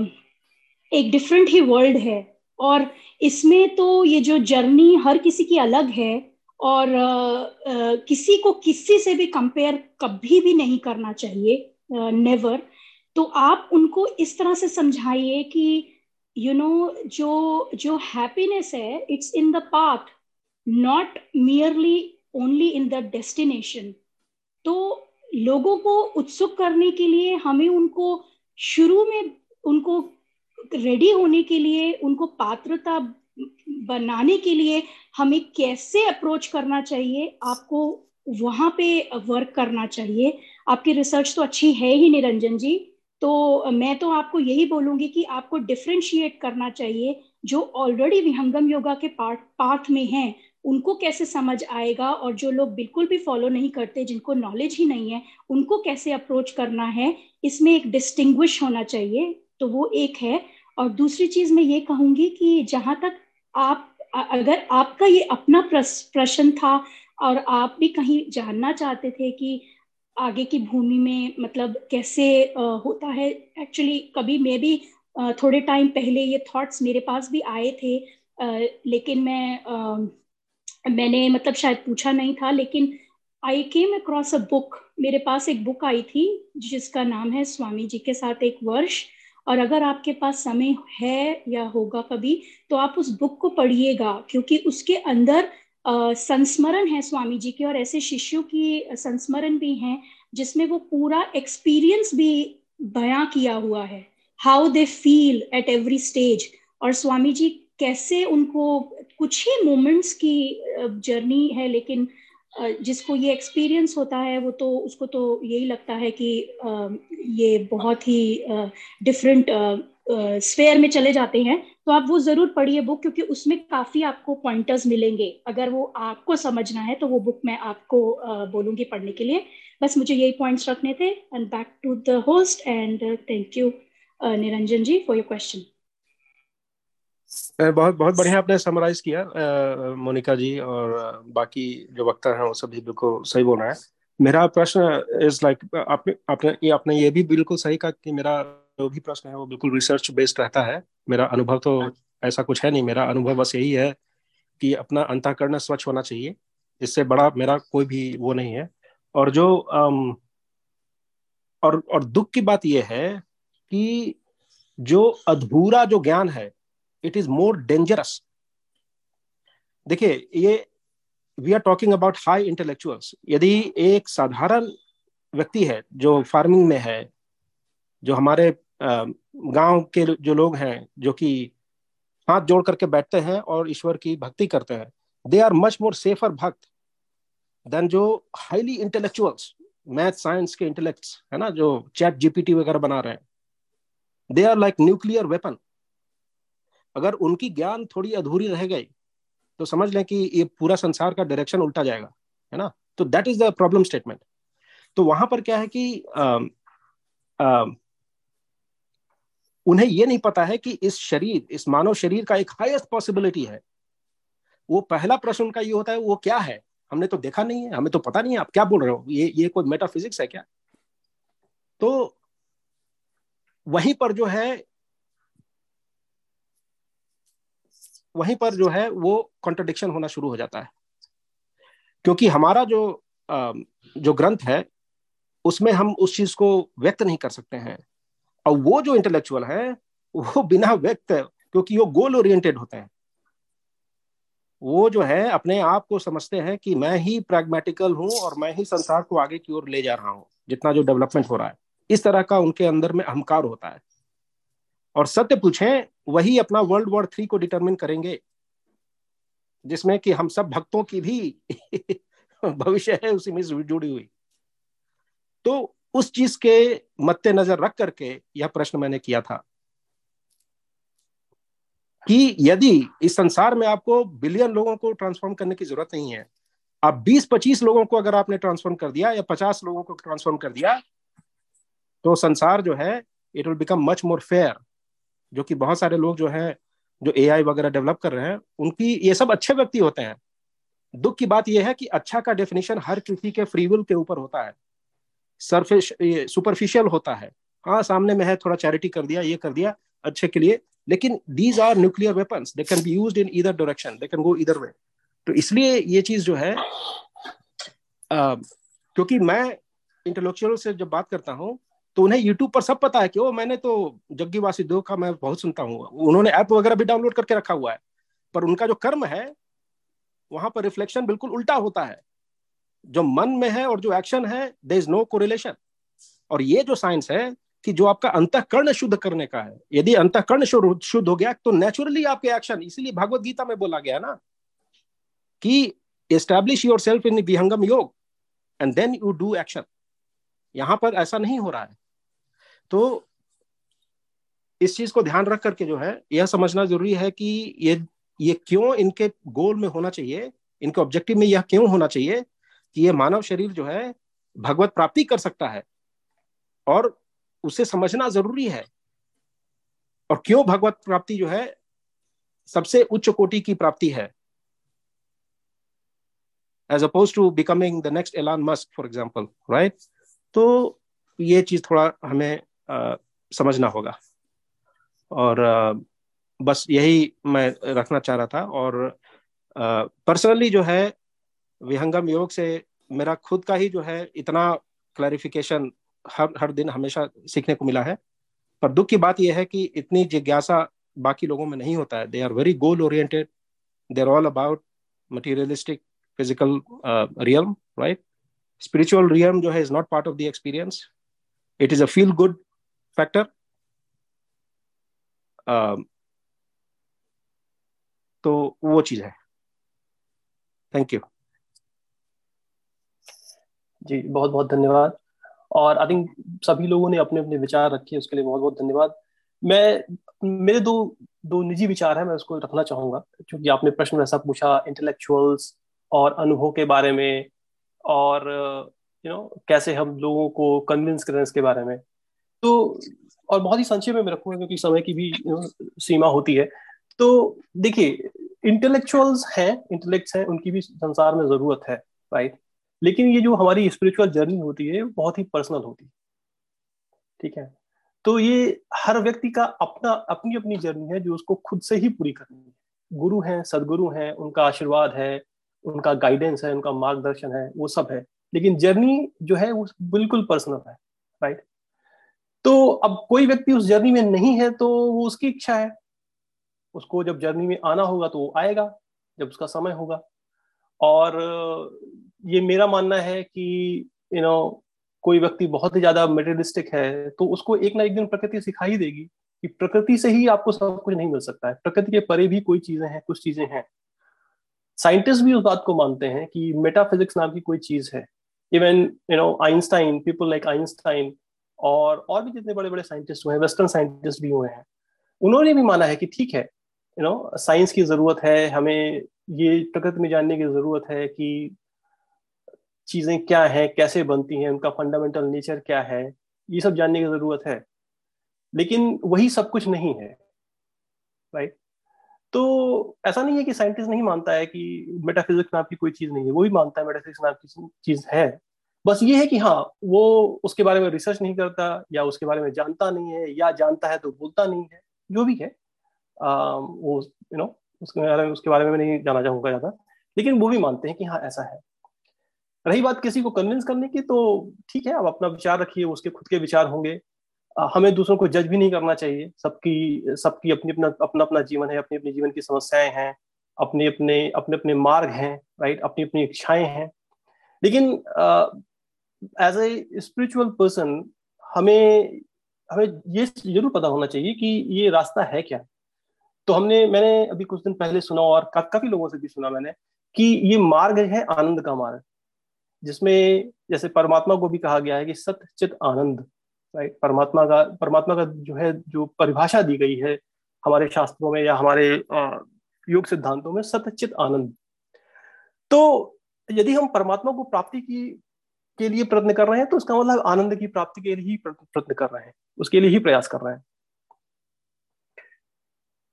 एक डिफरेंट ही वर्ल्ड है। और इसमें तो ये जो जर्नी हर किसी की अलग है और आ, आ, किसी को किसी से भी कंपेयर कभी भी नहीं करना चाहिए नेवर तो आप उनको इस तरह से समझाइए कि यू you नो know, जो जो हैप्पीनेस है it's in the path not merely only in the destination तो लोगों को उत्सुक करने के लिए हमें उनको शुरू में उनको रेडी होने के लिए, उनको पात्रता बनाने के लिए हमें कैसे अप्रोच करना चाहिए, आपको वहाँ पे वर्क करना चाहिए। आपकी रिसर्च तो अच्छी है ही निरंजन जी तो मैं तो आपको यही बोलूँगी कि आपको डिफ्रेंशिएट करना चाहिए। जो ऑलरेडी विहंगम योगा के पार्ट पाथ में हैं, उनको कैसे समझ आएगा और जो लोग बिल्कुल भी फॉलो नहीं करते, जिनको नॉलेज ही नहीं है, उनको कैसे अप्रोच करना है, इसमें एक डिस्टिंग्विश होना चाहिए। तो वो एक है। और दूसरी चीज़ मैं ये कहूँगी कि जहाँ तक आप अगर आपका ये अपना प्रश्न था और आप भी कहीं जानना चाहते थे कि आगे की भूमि में मतलब कैसे होता है एक्चुअली कभी मैं भी थोड़े टाइम पहले ये थॉट्स मेरे पास भी आए थे। लेकिन मैं मैंने मतलब शायद पूछा नहीं था, लेकिन आई केम अक्रॉस अ बुक मेरे पास एक बुक आई थी जिसका नाम है स्वामी जी के साथ एक वर्ष। और अगर आपके पास समय है या होगा कभी तो आप उस बुक को पढ़िएगा, क्योंकि उसके अंदर संस्मरण है स्वामी जी के, और ऐसे शिष्यों की संस्मरण भी हैं, जिसमें वो पूरा एक्सपीरियंस भी बयां किया हुआ है। How they feel at every stage और स्वामी जी कैसे उनको कुछ ही मोमेंट्स की जर्नी है, लेकिन जिसको ये एक्सपीरियंस होता है, वो तो उसको तो यही लगता है कि ये बहुत ही डिफरेंट स्फेयर में चले जाते हैं। तो आप वो ज़रूर पढ़िए बुक क्योंकि उसमें काफ़ी आपको पॉइंटर्स मिलेंगे। अगर वो आपको समझना है तो वो बुक मैं आपको बोलूँगी पढ़ने के लिए। बस मुझे यही पॉइंट्स रखने थे and back to the host and thank you Niranjan ji for your question
बहुत बहुत बढ़िया आपने समराइज किया मोनिका जी और बाकी जो वक्ता हैं वो सभी बिल्कुल सही बोल रहे हैं। मेरा प्रश्न इज़ लाइक आपने आपने ये आपने ये भी बिल्कुल सही कहा कि मेरा जो भी प्रश्न है वो बिल्कुल रिसर्च बेस्ड रहता है। मेरा अनुभव तो ऐसा कुछ है नहीं मेरा अनुभव बस यही है कि अपना अंतकरण स्वच्छ होना चाहिए इससे बड़ा मेरा कोई भी वो नहीं है। और जो um, और और दुख की बात यह है कि जो अधूरा जो ज्ञान है इट इज़ मोर डेंजरस देखिए, ये we are talking about high intellectuals यदि एक साधारण व्यक्ति है जो फ़ार्मिंग में है, जो हमारे गाँव के जो लोग हैं, जो कि हाथ जोड़ करके बैठते हैं और ईश्वर की भक्ति करते हैं they are much more safer भक्त देन जो हाईली इंटेलेक्चुअल्स मैथ साइंस के इंटेलेक्ट्स है ना, जो चैट जीपीटी वगैरह बना रहे हैं. They are like nuclear weapon अगर उनकी ज्ञान थोड़ी अधूरी रह गई तो समझ लें कि ये पूरा संसार का डायरेक्शन उल्टा जाएगा है ना? तो that is the problem statement तो वहाँ पर क्या है कि आ, आ, उन्हें यह नहीं पता है कि इस शरीर इस मानव शरीर का एक हाईएस्ट पॉसिबिलिटी है। वो पहला प्रश्न उनका ये होता है वो क्या है? हमने तो देखा नहीं है हमें तो पता नहीं है आप क्या बोल रहे हो? ये ये कोई मेटाफिजिक्स है क्या? तो वहीं पर जो है वहीं पर जो है वो कॉन्ट्रडिक्शन होना शुरू हो जाता है। क्योंकि हमारा जो जो ग्रंथ है, उसमें हम उस चीज़ को व्यक्त नहीं कर सकते हैं। और वो जो इंटेलेक्चुअल है, वो बिना व्यक्त, क्योंकि वो गोल ओरिएंटेड होते हैं। वो जो है, अपने आप को समझते हैं कि मैं ही प्रैग्मेटिकल हूँ और मैं ही संसार को आगे की ओर ले जा रहा हूँ, जितना जो डेवलपमेंट हो रहा है। इस तरह का उनके अंदर में अहंकार होता है। और सत्य पूछें, वही अपना वर्ल्ड वॉर थ्री को डिटरमिन करेंगे, जिसमें कि हम सब भक्तों की भी *laughs* भविष्य है, उसी में जुड़ी हुई। तो उस चीज़ के मद्देनजर रख करके यह प्रश्न मैंने किया था कि यदि इस संसार में आपको बिलियन लोगों को ट्रांसफॉर्म करने की ज़रूरत नहीं है, आप 20-25 लोगों को अगर आपने ट्रांसफॉर्म कर दिया या 50 लोगों को ट्रांसफॉर्म कर दिया तो संसार जो है it will become much more fair जो कि बहुत सारे लोग जो है, जो एआई वगैरह डेवलप कर रहे हैं, उनकी ये सब अच्छे व्यक्ति होते हैं। दुख की बात यह है कि अच्छा का डेफिनेशन हर किसी के फ्रीविल के ऊपर होता है। सरफेस सुपरफिशियल होता है। हाँ सामने में है, थोड़ा चैरिटी कर दिया, ये कर दिया, अच्छे के लिए। लेकिन these are nuclear weapons they can be used in either direction they can go either way तो इसलिए ये चीज़ जो है क्योंकि मैं इंटेलेक्चुअल से जब बात करता हूँ तो उन्हें यूट्यूब पर सब पता है कि, ओ, मैंने तो जग्गी वासुदेव का मैं बहुत सुनता हूँ। उन्होंने ऐप वगैरह भी डाउनलोड करके रखा हुआ है। पर उनका जो कर्म है, वहाँ पर रिफ्लेक्शन बिल्कुल उल्टा होता है। जो मन में है और जो एक्शन है दे इज़ नो कोरिलेशन और ये जो साइंस है कि जो आपका अंतकरण शुद्ध करने का है, यदि अंतकर्ण शुद्ध हो गया तो नेचुरली आपके एक्शन इसीलिए भगवत गीता में बोला गया ना, कि establish yourself in Vihangam Yoga and then you do action यहाँ पर ऐसा नहीं हो रहा है। तो इस चीज़ को ध्यान रख करके जो है, यह समझना ज़रूरी है कि ये ये क्यों इनके गोल में होना चाहिए, इनके ऑब्जेक्टिव में यह क्यों होना चाहिए कि यह मानव शरीर जो है, भगवत प्राप्ति कर सकता है। और उसे समझना ज़रूरी है। और क्यों भगवत प्राप्ति जो है, सबसे उच्च कोटि की प्राप्ति है। As oppose to becoming the next Elon Musk for example right तो ये चीज़ थोड़ा हमें आ, समझना होगा। और आ, बस यही मैं रखना चाह रहा था। और पर्सनली जो है विहंगम योग से मेरा खुद का ही जो है इतना क्लैरिफिकेशन हर हर दिन हमेशा सीखने को मिला है। पर दुख की बात यह है कि इतनी जिज्ञासा बाकी लोगों में नहीं होता है। They are very goal oriented they are all about materialistic physical realm right spiritual realm जो है is not part of the experience it is a feel good factor तो वो चीज़ है। थैंक यू
जी बहुत बहुत धन्यवाद। और आई थिंक सभी लोगों ने अपने अपने विचार रखे उसके लिए बहुत बहुत धन्यवाद। मैं मेरे दो दो निजी विचार है मैं उसको रखना चाहूँगा क्योंकि आपने प्रश्न वैसा पूछा इंटेलेक्चुअल्स और अनुभव के बारे में और यू you नो know, कैसे हम लोगों को कन्विंस करें इसके बारे में। तो और बहुत ही संक्षेप में रखूँगा, क्योंकि समय की भी सीमा होती है। तो देखिए इंटेलेक्चुअल्स हैं इंटेलेक्ट्स हैं, उनकी भी संसार में ज़रूरत है राइट लेकिन ये जो हमारी स्पिरिचुअल जर्नी होती है, बहुत ही पर्सनल होती है। ठीक है? तो ये हर व्यक्ति का अपना अपनी अपनी जर्नी है, जो उसको खुद से ही पूरी करनी है। गुरु हैं, सदगुरु हैं, उनका आशीर्वाद है, उनका गाइडेंस है, उनका मार्गदर्शन है, वो सब है। लेकिन जर्नी जो है, वो बिल्कुल पर्सनल है राइट तो अब कोई व्यक्ति उस जर्नी में नहीं है तो वो उसकी इच्छा है। उसको जब जर्नी में आना होगा तो वो आएगा जब उसका समय होगा। और ये मेरा मानना है कि यू you नो know, कोई व्यक्ति बहुत ही ज़्यादा मेटेरियलिस्टिक है तो उसको एक ना एक दिन प्रकृति सिखा ही देगी कि प्रकृति से ही आपको सब कुछ नहीं मिल सकता है। प्रकृति के परे भी कोई चीज़ें हैं कुछ चीज़ें हैं। साइंटिस्ट भी उस बात को मानते हैं कि मेटाफिजिक्स नाम की कोई चीज़ है। Even you know Einstein people like Einstein और और भी जितने बड़े बड़े साइंटिस्ट हुए हैं वेस्टर्न साइंटिस्ट भी हुए हैं, उन्होंने भी माना है कि ठीक है यू नो साइंस की ज़रूरत है, हमें ये प्रकृति में जानने की ज़रूरत है कि चीज़ें क्या हैं, कैसे बनती हैं, उनका फंडामेंटल नेचर क्या है, ये सब जानने की ज़रूरत है। लेकिन वही सब कुछ नहीं है राइट तो ऐसा नहीं है कि साइंटिस्ट नहीं मानता है कि मेटाफिजिक्स नाम की कोई चीज़ नहीं है, वो भी मानता है मेटाफिजिक्स नाम की चीज़ है बस ये है कि हाँ वो उसके बारे में रिसर्च नहीं करता या उसके बारे में जानता नहीं है या जानता है तो बोलता नहीं है जो भी है आ, वो यू नो उसके बारे में उसके बारे में नहीं जाना चाहूँगा ज़्यादा लेकिन वो भी मानते हैं कि हाँ ऐसा है। रही बात किसी को कन्विंस करने की तो ठीक है आप अपना विचार रखिए उसके खुद के विचार होंगे। हमें दूसरों को जज भी नहीं करना चाहिए सबकी सबकी अपनी अपना अपना अपना जीवन है अपनी अपनी जीवन की समस्याएँ हैं अपने अपने अपने अपने मार्ग हैं राइट अपनी अपनी इच्छाएँ हैं। लेकिन एज ए स्पिरिचुअल पर्सन हमें हमें ये ज़रूर पता होना चाहिए कि ये रास्ता है क्या। तो हमने मैंने अभी कुछ दिन पहले सुना और का, काफ़ी लोगों से भी सुना मैंने कि ये मार्ग है आनंद का मार्ग जिसमें जैसे परमात्मा को भी कहा गया है कि सत्य चित आनंद राइट परमात्मा का परमात्मा का जो है जो परिभाषा दी गई है हमारे शास्त्रों में या हमारे योग सिद्धांतों में सत्यचित आनंद। तो यदि हम परमात्मा को प्राप्ति की के लिए प्रयत्न कर रहे हैं तो उसका मतलब आनंद की प्राप्ति के लिए ही प्रयत्न कर रहे हैं, उसके लिए ही प्रयास कर रहे हैं।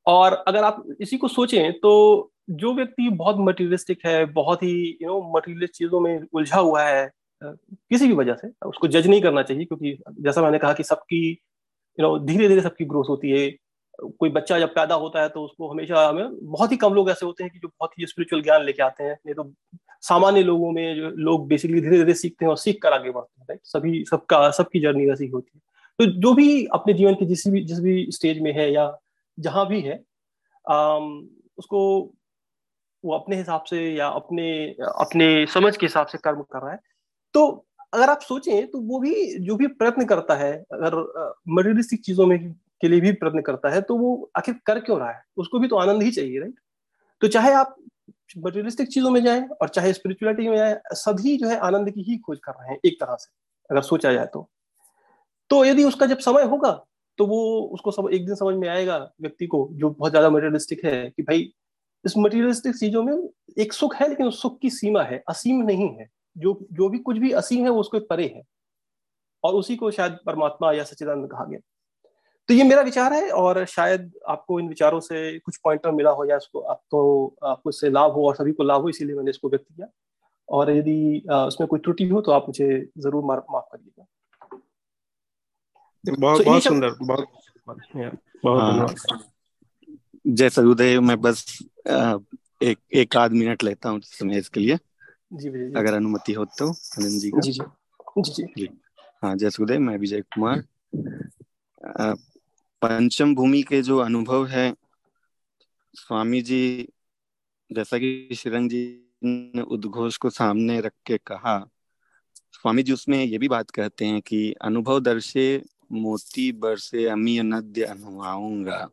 और अगर आप इसी को सोचें तो जो व्यक्ति बहुत मटीरियलिस्टिक है, बहुत ही यू नो मटीरियलिस्ट चीज़ों में उलझा हुआ है किसी भी वजह से, उसको जज नहीं करना चाहिए, क्योंकि जैसा मैंने कहा कि सबकी यू नो धीरे धीरे सबकी ग्रोथ होती है, कोई बच्चा जब पैदा होता है तो उसको हमेशा, हमें बहुत ही कम लोग ऐसे होते हैं कि जो बहुत ही स्पिरिचुअल ज्ञान लेके आते हैं, नहीं तो सामान्य लोगों में जो लोग बेसिकली धीरे धीरे सीखते हैं और सीख कर आगे बढ़ते हैं सभी सबका सबकी जर्नी वैसी होती है। तो जो भी अपने जीवन के जिस भी जिस भी स्टेज में है या जहाँ भी है आम, उसको वो अपने हिसाब से या अपने अपने समझ के हिसाब से कर्म कर रहा है। तो अगर आप सोचें तो वो भी जो भी प्रयत्न करता है अगर मटेरियलिस्टिक चीज़ों में के लिए भी प्रयत्न करता है तो वो आखिर कर क्यों रहा है? उसको भी तो आनंद ही चाहिए राइट तो चाहे आप मटेरियलिस्टिक चीज़ों में जाएँ और चाहे स्पिरिचुअलिटी में जाएँ, सभी जो है आनंद की ही खोज कर रहे हैं एक तरह से, अगर सोचा जाए तो। तो यदि उसका जब समय होगा तो वो उसको सब एक दिन समझ में आएगा व्यक्ति को, जो बहुत ज़्यादा मटेरियलिस्टिक है, कि भाई, इस मटेरियलिस्टिक चीज़ों में एक सुख है, लेकिन उस सुख की सीमा है, असीम नहीं है। जो जो भी कुछ भी असीम है, वो उसको परे है। और उसी को शायद परमात्मा या सच्चिदानंद कहा गया। तो ये मेरा विचार है और शायद आपको इन विचारों से कुछ पॉइंटर मिला हो या इसको आपको आपको इससे लाभ हो और सभी को लाभ हो इसीलिए मैंने इसको व्यक्त किया। और यदि उसमें कोई त्रुटि हो तो आप मुझे ज़रूर माफ़ करिएगा।
बहुत बहुत सुंदर बहुत बहुत
हाँ। जय सदुदय मैं बस एक एक आध मिनट लेता हूँ समय इसके लिए। जी जी। अगर अनुमति हो तो आनंद जी जी जी। जी जी। हाँ जय सुदय मैं विजय कुमार। पंचम भूमि के जो अनुभव है स्वामी जी जैसा कि श्रीरंग जी ने उद्घोष को सामने रख के कहा स्वामी जी उसमें ये भी बात कहते हैं कि अनुभव दर्शे मोती बरसे अमी नद्य अनुआऊँगा,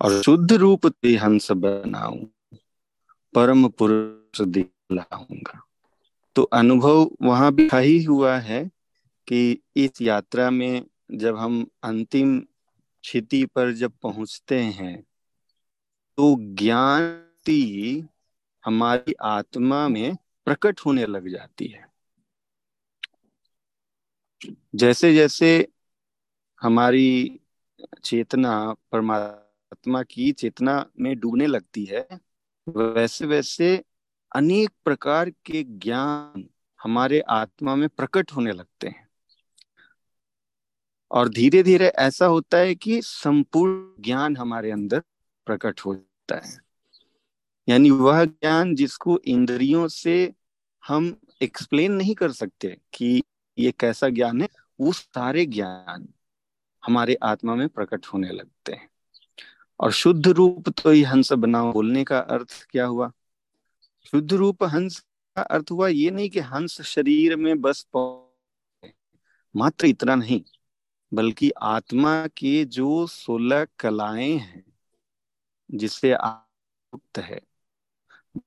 और शुद्ध रूप ते हंस बनाऊ, परम पुरुष दिलाऊँगा। तो अनुभव वहाँ भी ही हुआ है कि इस यात्रा में जब हम अंतिम क्षिति पर जब पहुँचते हैं तो ज्ञान हमारी आत्मा में प्रकट होने लग जाती है। जैसे जैसे हमारी चेतना, परमात्मा की चेतना में डूबने लगती है वैसे वैसे अनेक प्रकार के ज्ञान हमारे आत्मा में प्रकट होने लगते हैं। और धीरे धीरे ऐसा होता है कि संपूर्ण ज्ञान हमारे अंदर प्रकट होता है। यानी वह ज्ञान जिसको इंद्रियों से हम एक्सप्लेन नहीं कर सकते कि ये कैसा ज्ञान है, वो सारे ज्ञान हमारे आत्मा में प्रकट होने लगते हैं। और शुद्ध रूप तो ही हंस बनाओ बोलने का अर्थ क्या हुआ? शुद्ध रूप हंस का अर्थ हुआ ये नहीं कि हंस शरीर में बस मात्र इतना नहीं। बल्कि आत्मा के जो सोलह कलाएँ हैं जिससे युक्त है,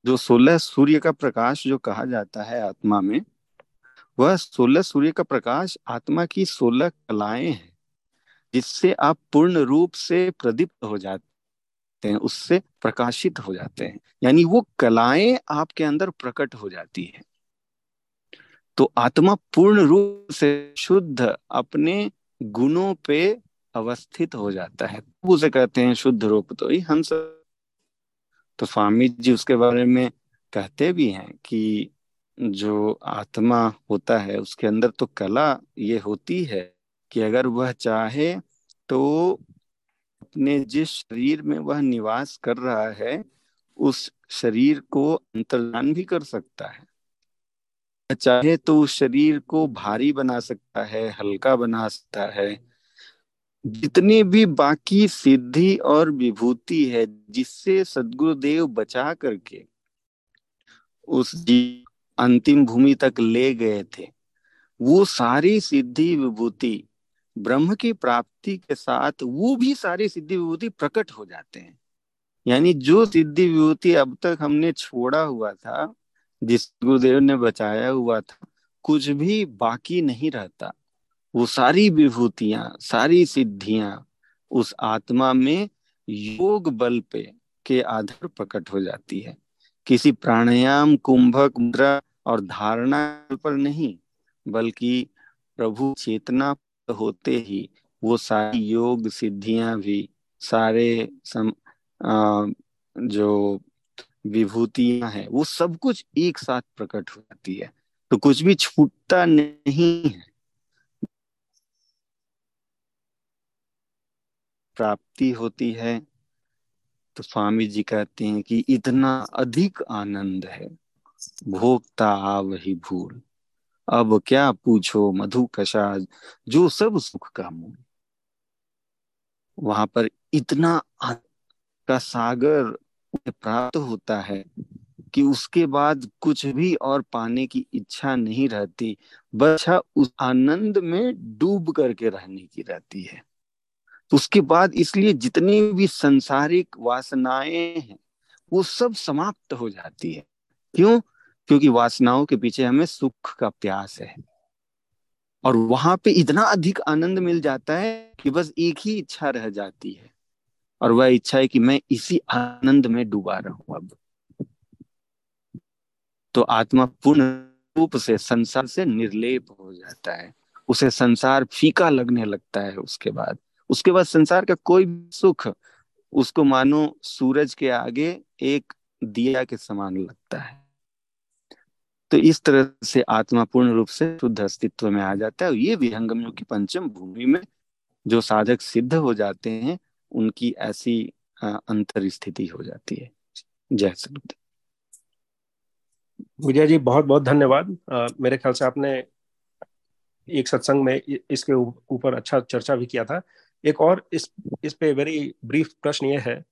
जो सोलह सूर्य का प्रकाश जो कहा जाता है आत्मा में, वह सोलह सूर्य का प्रकाश आत्मा की सोलह कलाएँ हैं, जिससे आप पूर्ण रूप से प्रदीप्त हो जाते हैं, उससे प्रकाशित हो जाते हैं। यानी वो कलाएँ आपके अंदर प्रकट हो जाती है। तो आत्मा पूर्ण रूप से शुद्ध अपने गुणों पे अवस्थित हो जाता है। उसे कहते हैं शुद्ध रूप। तो ही हंस तो स्वामी जी उसके बारे में कहते भी हैं कि जो आत्मा होता है, उसके अंदर तो कला ये होती है कि अगर वह चाहे तो अपने जिस शरीर में वह निवास कर रहा है, उस शरीर को अंतर्दान भी कर सकता है। चाहे तो उस शरीर को भारी बना सकता है, हल्का बना सकता है। जितनी भी बाकी सिद्धि और विभूति है, जिससे सदगुरुदेव बचा करके उस अंतिम भूमि तक ले गए थे, वो सारी सिद्धि विभूति, ब्रह्म की प्राप्ति के साथ वो भी सारी सिद्धि विभूति प्रकट हो जाते हैं। यानी जो सिद्धि विभूति अब तक हमने छोड़ा हुआ था जिस गुरुदेव ने बचाया हुआ था कुछ भी बाकी नहीं रहता। वो सारी विभूतियाँ सारी सिद्धियाँ उस आत्मा में योग बल पे के आधार प्रकट हो जाती है। किसी प्राणायाम कुंभक मुद्रा और धारणा पर नहीं बल्कि प्रभु चेतना होते ही वो सारी योग सिद्धियाँ भी सारे सम, आ, जो विभूतियाँ हैं, वो सब कुछ एक साथ प्रकट हो जाती है। तो कुछ भी छूटता नहीं है। प्राप्ति होती है तो स्वामी जी कहते हैं कि इतना अधिक आनंद है। भोगता आ वही भूल। अब क्या पूछो मधु कशा जो सब सुख का मूल। वहाँ पर इतना का सागर प्राप्त होता है कि उसके बाद कुछ भी और पाने की इच्छा नहीं रहती बस उस आनंद में डूब करके रहने की रहती है। तो उसके बाद इसलिए जितनी भी संसारिक वासनाएँ हैं, वो सब समाप्त हो जाती है। क्यों? क्योंकि वासनाओं के पीछे हमें सुख का प्यास है। और वहाँ पे इतना अधिक आनंद मिल जाता है कि बस एक ही इच्छा रह जाती है। और वह इच्छा है कि मैं इसी आनंद में डूबा रहूँ अब। तो आत्मा पूर्ण रूप से संसार से निर्लेप हो जाता है। उसे संसार फीका लगने लगता है उसके बाद। उसके बाद संसार का कोई भी सुख, उसको मानो सूरज के आगे एक दिया के समान लगता है। तो इस तरह से आत्मा पूर्ण रूप से शुद्ध अस्तित्व में आ जाता है। ये विहंगमियों की पंचम भूमि में जो साधक सिद्ध हो जाते हैं उनकी ऐसी अंतर स्थिति हो जाती है। जय सरुद
विजय जी बहुत बहुत धन्यवाद। आ, मेरे ख्याल से आपने एक सत्संग में इसके ऊपर अच्छा चर्चा भी किया था। एक और इस इस पे वेरी ब्रीफ प्रश्न ये है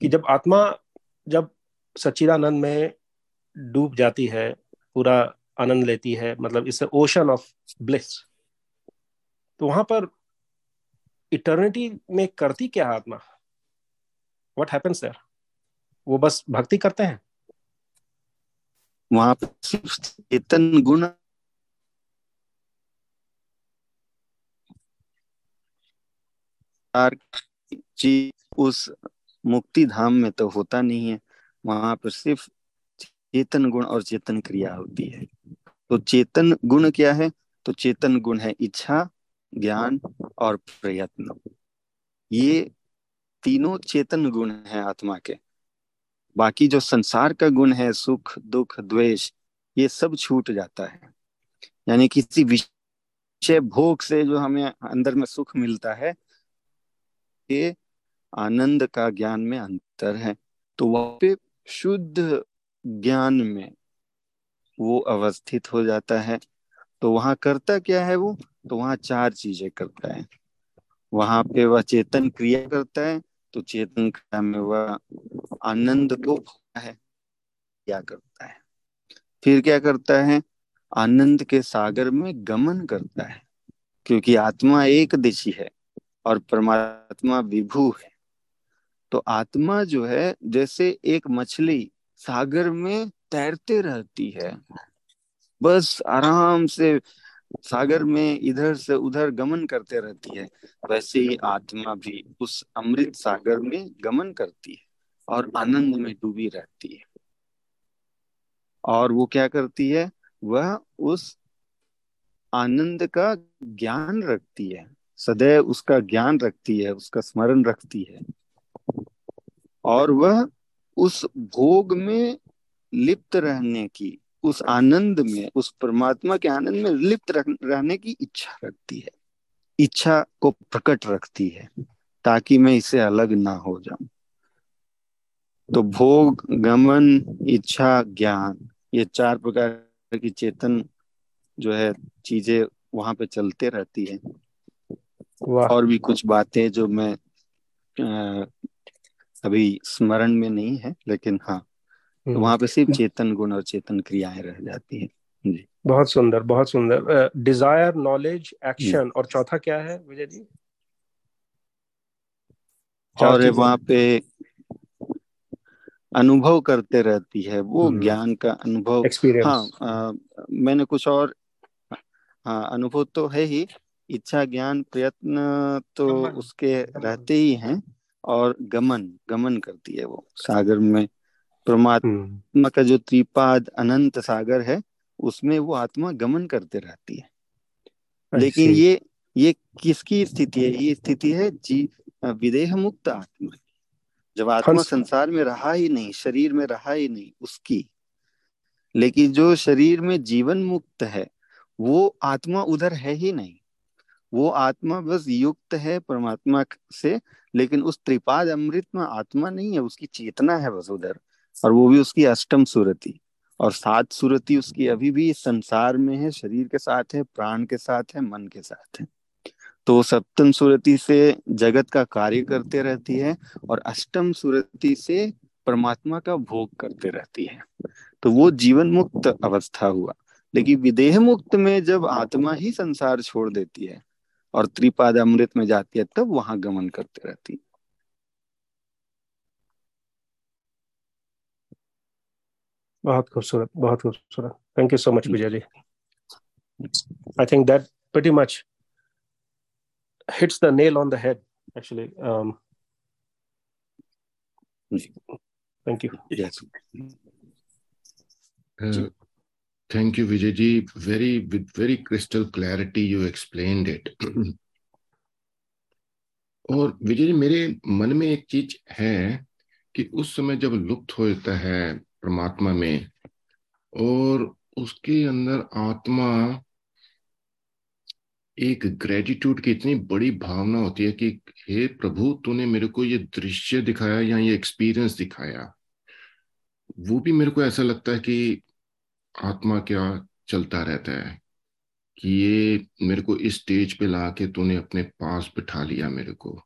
कि जब आत्मा जब सच्चिदानंद में डूब जाती है पूरा आनंद लेती है मतलब इससे ओशन ऑफ़ ब्लिस तो वहाँ पर इटर्निटी में करती क्या आत्मा? व्हाट हैपेंस देयर वो बस भक्ति करते हैं।
वहाँ पर चेतन गुण चीज़ उस मुक्ति धाम में तो होता नहीं है। वहाँ पर सिर्फ़ चेतन गुण और चेतन क्रिया होती है। तो चेतन गुण क्या है? तो चेतन गुण है इच्छा ज्ञान और प्रयत्न। ये तीनों चेतन गुण है आत्मा के। बाकी जो संसार का गुण है, सुख, दुख, द्वेष, ये सब छूट जाता है। यानी किसी विषय भोग से जो हमें अंदर में सुख मिलता है, ये आनंद का ज्ञान में अंतर है। तो वहाँ पे शुद्ध ज्ञान में वो अवस्थित हो जाता है। तो वहाँ करता क्या है वो? तो वहाँ चार चीज़ें करता है। वहाँ पे वह चेतन क्रिया करता है तो चेतन क्रिया में वह आनंद को है, क्या करता है। फिर क्या करता है, आनंद के सागर में गमन करता है, क्योंकि आत्मा एक दिशी है और परमात्मा विभू है। तो आत्मा जो है, जैसे एक मछली सागर में तैरते रहती है, बस आराम से सागर में इधर से उधर गमन करते रहती है, वैसे ही आत्मा भी उस अमृत सागर में गमन करती है और आनंद में डूबी रहती है। और वो क्या करती है? वह उस आनंद का ज्ञान रखती है, सदैव उसका ज्ञान रखती है, उसका स्मरण रखती है। और वह उस भोग में लिप्त रहने की उस आनंद में उस परमात्मा के आनंद में लिप्त रहने की इच्छा रखती है। इच्छा को प्रकट रखती है ताकि मैं इसे अलग ना हो जाऊँ। तो भोग गमन इच्छा ज्ञान ये चार प्रकार की चेतन जो है चीज़ें वहाँ पे चलते रहती है। और भी कुछ बातें जो मैं आ, अभी स्मरण में नहीं है लेकिन हाँ तो वहाँ पे सिर्फ़ चेतन गुण और चेतन क्रियाएँ रह जाती हैं। जी।
बहुत सुंदर बहुत सुंदर। डिज़ायर नॉलेज एक्शन और चौथा क्या है विजय जी?
और वहाँ पे अनुभव करते रहती है वो ज्ञान का अनुभव। हाँ आ, मैंने कुछ और हाँ अनुभव तो है ही। इच्छा ज्ञान प्रयत्न तो गमन, उसके गमन, रहते ही हैं और गमन गमन करती है वो। सागर में परमात्मा का जो त्रिपाद अनंत सागर है उसमें वो आत्मा गमन करते रहती है। लेकिन ये ये किसकी स्थिति है? ये स्थिति है जी विदेह मुक्त आत्मा जब आत्मा संसार में रहा ही नहीं शरीर में रहा ही नहीं उसकी। लेकिन जो शरीर में जीवन मुक्त है वो आत्मा उधर है ही नहीं। वो आत्मा बस युक्त है परमात्मा से लेकिन उस त्रिपाद अमृत में आत्मा नहीं है उसकी चेतना है बस उधर। और वो भी उसकी अष्टम सूरती। और सात सूरती उसकी अभी भी संसार में है, शरीर के साथ है, प्राण के साथ है, मन के साथ है। तो सप्तम सूरती से जगत का कार्य करते रहती है और अष्टम सूरती से परमात्मा का भोग करते रहती है। तो वो जीवन मुक्त अवस्था हुआ। लेकिन विदेह मुक्त में जब आत्मा ही संसार छोड़ देती है और त्रिपाद अमृत में जाती है, तब वहाँ गमन करते रहती है।
बहुत खूबसूरत बहुत खूबसूरत। Thank you so much Vijay ji. I think that pretty much hits the nail on the head actually
thank
you thank you Vijay ji very with very crystal clarity you explain it और विजय जी मेरे मन में एक चीज़ है कि उस समय जब लुप्त हो जाता है परमात्मा में, और उसके अंदर आत्मा एक ग्रेटिट्यूड की इतनी बड़ी भावना होती है कि, हे प्रभु, तूने मेरे को ये दृश्य दिखाया या ये एक्सपीरियंस दिखाया? वो भी मेरे को ऐसा लगता है कि आत्मा क्या चलता रहता है, कि ये मेरे को इस स्टेज पे ला के तूने अपने पास बिठा लिया मेरे को।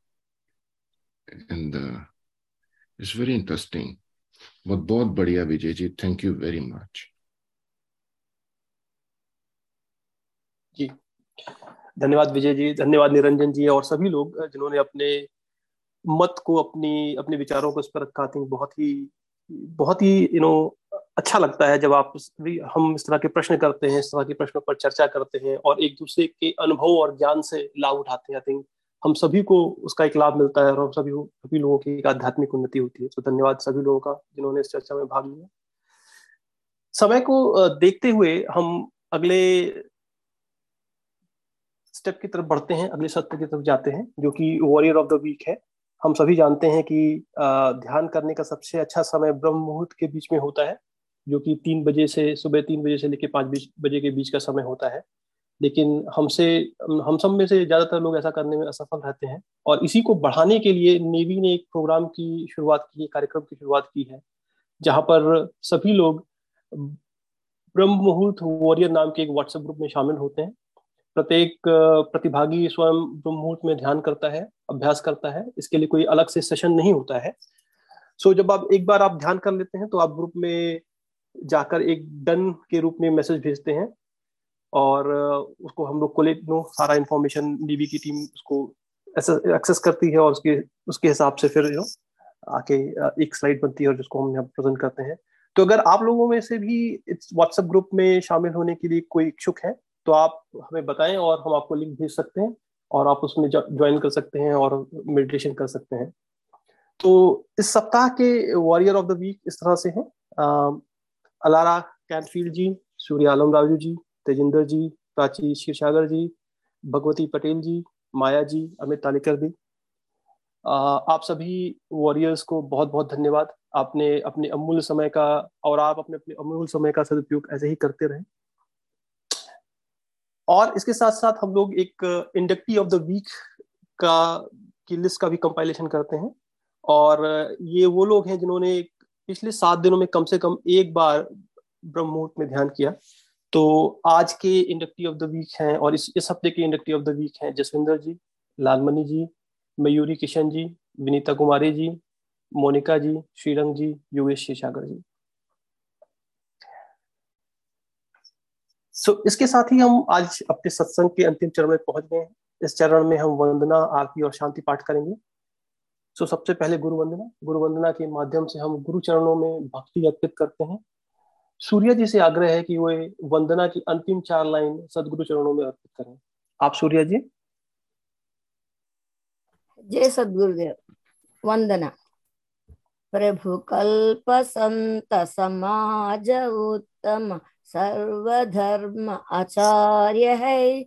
एंड इट्स वेरी इंटरेस्टिंग बहुत बहुत बढ़िया Vijay ji thank you very much
जी, धन्यवाद विजय जी, धन्यवाद निरंजन जी और सभी लोग, जिन्होंने अपने मत को, अपनी, अपने विचारों को इस पर रखा। थी बहुत ही बहुत ही यू नो अच्छा लगता है जब आप हम इस तरह के प्रश्न करते हैं, इस तरह के प्रश्नों पर चर्चा करते हैं और एक दूसरे के अनुभव और ज्ञान से लाभ उठाते हैं। आई थिंक हम सभी को उसका एक लाभ मिलता है और हम सभी सभी लोगों की एक आध्यात्मिक उन्नति होती है। तो धन्यवाद सभी लोगों का जिन्होंने इस चर्चा में भाग लिया। समय को देखते हुए हम अगले स्टेप की तरफ़ बढ़ते हैं, अगले सत्र की तरफ़ जाते हैं, जो कि वॉरियर ऑफ़ द वीक है। हम सभी जानते हैं कि ध्यान करने का सबसे अच्छा समय ब्रह्म मुहूर्त के बीच में होता है, जो कि तीन बजे से सुबह तीन बजे से लेकर पाँच बजे के बीच का समय होता है। लेकिन हमसे, हम सब में से ज़्यादातर लोग ऐसा करने में असफल रहते हैं। और इसी को बढ़ाने के लिए नेवी ने एक प्रोग्राम की शुरुआत की कार्यक्रम की शुरुआत की है, जहाँ पर सभी लोग ब्रह्म मुहूर्त वॉरियर नाम के एक व्हाट्सएप ग्रुप में शामिल होते हैं। प्रत्येक, प्रतिभागी स्वयं ब्रह्म मुहूर्त में ध्यान करता है, अभ्यास करता है, इसके लिए कोई अलग से सेशन नहीं होता है। सो जब आप एक बार आप ध्यान कर लेते हैं तो आप ग्रुप में जाकर एक डन के रूप में मैसेज भेजते हैं। और उसको हम लोग कोलेट नो, सारा इंफॉर्मेशन डीबी की टीम उसको एक्सेस करती है और उसके उसके हिसाब से फिर यू आके एक स्लाइड बनती है और जिसको हम यहाँ प्रेजेंट करते हैं। तो अगर आप लोगों में से भी इस व्हाट्सएप ग्रुप में शामिल होने के लिए कोई इच्छुक है तो आप हमें बताएँ और हम आपको लिंक भेज सकते हैं और आप उसमें ज्वाइन कर सकते हैं और मेडिटेशन कर सकते हैं। तो इस सप्ताह के वॉरियर ऑफ़ द वीक इस तरह से हैं। अलारा कैंटफील्ड जी, सूर्य आलम राजू जी तेजिंदर जी, प्राची क्षीरसागर जी, भगवती पटेल जी, माया जी, अमित तालेकर भी आप सभी वॉरियर्स को बहुत बहुत धन्यवाद। आपने अपने अमूल्य समय का और आप अपने अपने अमूल्य समय का सदुपयोग ऐसे ही करते रहे। और इसके साथ साथ हम लोग एक इंडक्टी ऑफ़ द वीक का, की लिस्ट का भी कंपाइलेशन करते हैं। और ये वो लोग हैं जिन्होंने पिछले सात दिनों में कम से कम एक बार ब्रह्म मुहूर्त में ध्यान किया। तो आज के इंडक्टिव ऑफ़ द वीक हैं और इस इस हफ़्ते के इंडक्टिव ऑफ़ द वीक हैं जसविंदर जी लालमणि जी मयूरी किशन जी विनीता कुमारी जी मोनिका जी श्रीरंग जी योगेश शेषागर जी। सो so, इसके साथ ही हम आज अपने सत्संग के अंतिम चरण में पहुँच गए हैं। इस चरण में हम वंदना आरती और शांति पाठ करेंगे। सो so, सबसे पहले गुरु वंदना गुरु वंदना के माध्यम से हम गुरु चरणों में भक्ति अर्पित करते हैं। सूर्य जी से आग्रह है कि वे वंदना की अंतिम चार लाइन सदगुरु चरणों में अर्पित करें। आप सूर्य जी?
जय सदगुरुदेव। वंदना। प्रभु कल्प संत समाज उत्तम, सर्वधर्म आचार्य है।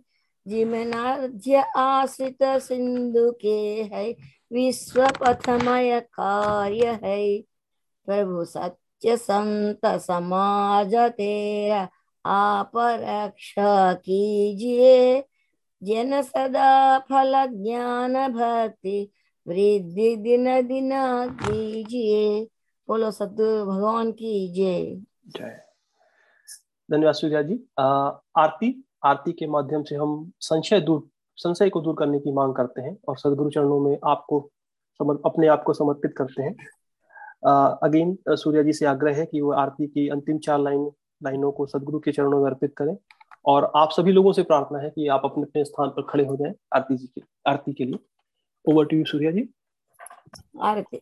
जिमनाध्य आश्रित सिंधु के है विश्व पथमय कार्य है। प्रभु सत्य संत समाज तेरा आप रक्षा कीजिए। जन सदा फल ज्ञान भक्ति वृद्धि दिन दिन कीजिए। बोलो सदु भगवान की जय।
धन्यवाद सूर्या जी। आरती आरती के माध्यम से हम संशय दूर, संशय को दूर करने की मांग करते हैं और सदगुरु चरणों में आपको अपने आप को समर्पित करते हैं। अगेन सूर्या जी से आग्रह है कि वो आरती की अंतिम चार लाइन, लाइनों को सदगुरु के चरणों में अर्पित करें। और आप सभी लोगों से प्रार्थना है कि आप अपने अपने स्थान पर खड़े हो जाएँ आरती जी के, आरती के लिए। Over to you Surya ji.
Aarti.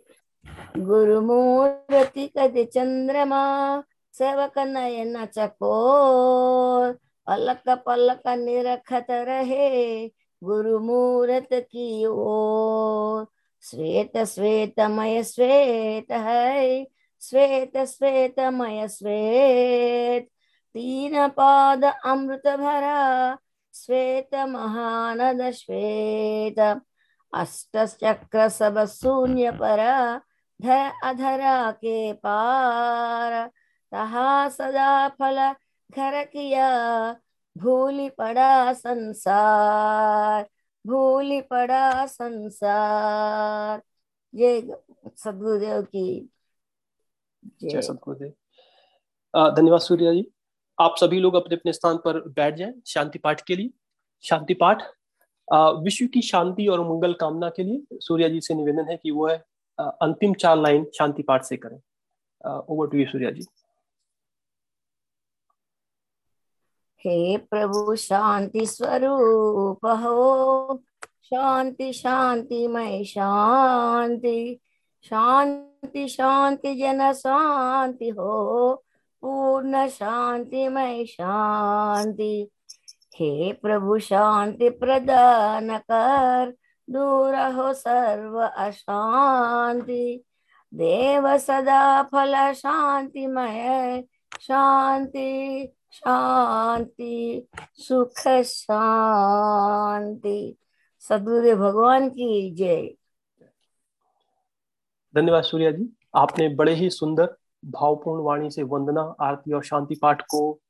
गुरु मूर्ति कद चंद्रमा, सेवक नयन चकोर, पलक पलक निरखत रहे, गुरु मूर्त की ओर। श्वेत श्वेतमय श्वेत है श्वेत श्वेतमय श्वेत तीन पाद अमृत भरा श्वेत महानद श्वेत अष्ट चक्र सब शून्य पर धर अधरा के पार तहा सदा फल घर किया भूली पड़ा संसार भूल पड़ा संसार। ये सदगुरुदेव की
जय। सदगुरुदेव। धन्यवाद सूर्या जी। आप सभी लोग अपने अपने स्थान पर बैठ जाएँ शांति पाठ के लिए। शांति पाठ विश्व की शांति और मंगल कामना के लिए सूर्या जी से निवेदन है कि वह अंतिम चार लाइन शांति पाठ से करें। Over to you Surya ji.
हे प्रभु शांति स्वरूप हो। शांति शांति मय शांति। शांति शांति, जन शांति हो। पूर्ण शांति मय शांति। हे प्रभु शांति प्रदान कर। दूर हो सर्व अशांति। देव सदा फल शांतिमय शांति। शांति, सुख, शांति। सदगुरुदेव भगवान की जय।
धन्यवाद सूर्या जी। आपने बड़े ही सुंदर, भावपूर्ण वाणी से वंदना, आरती और शांति पाठ को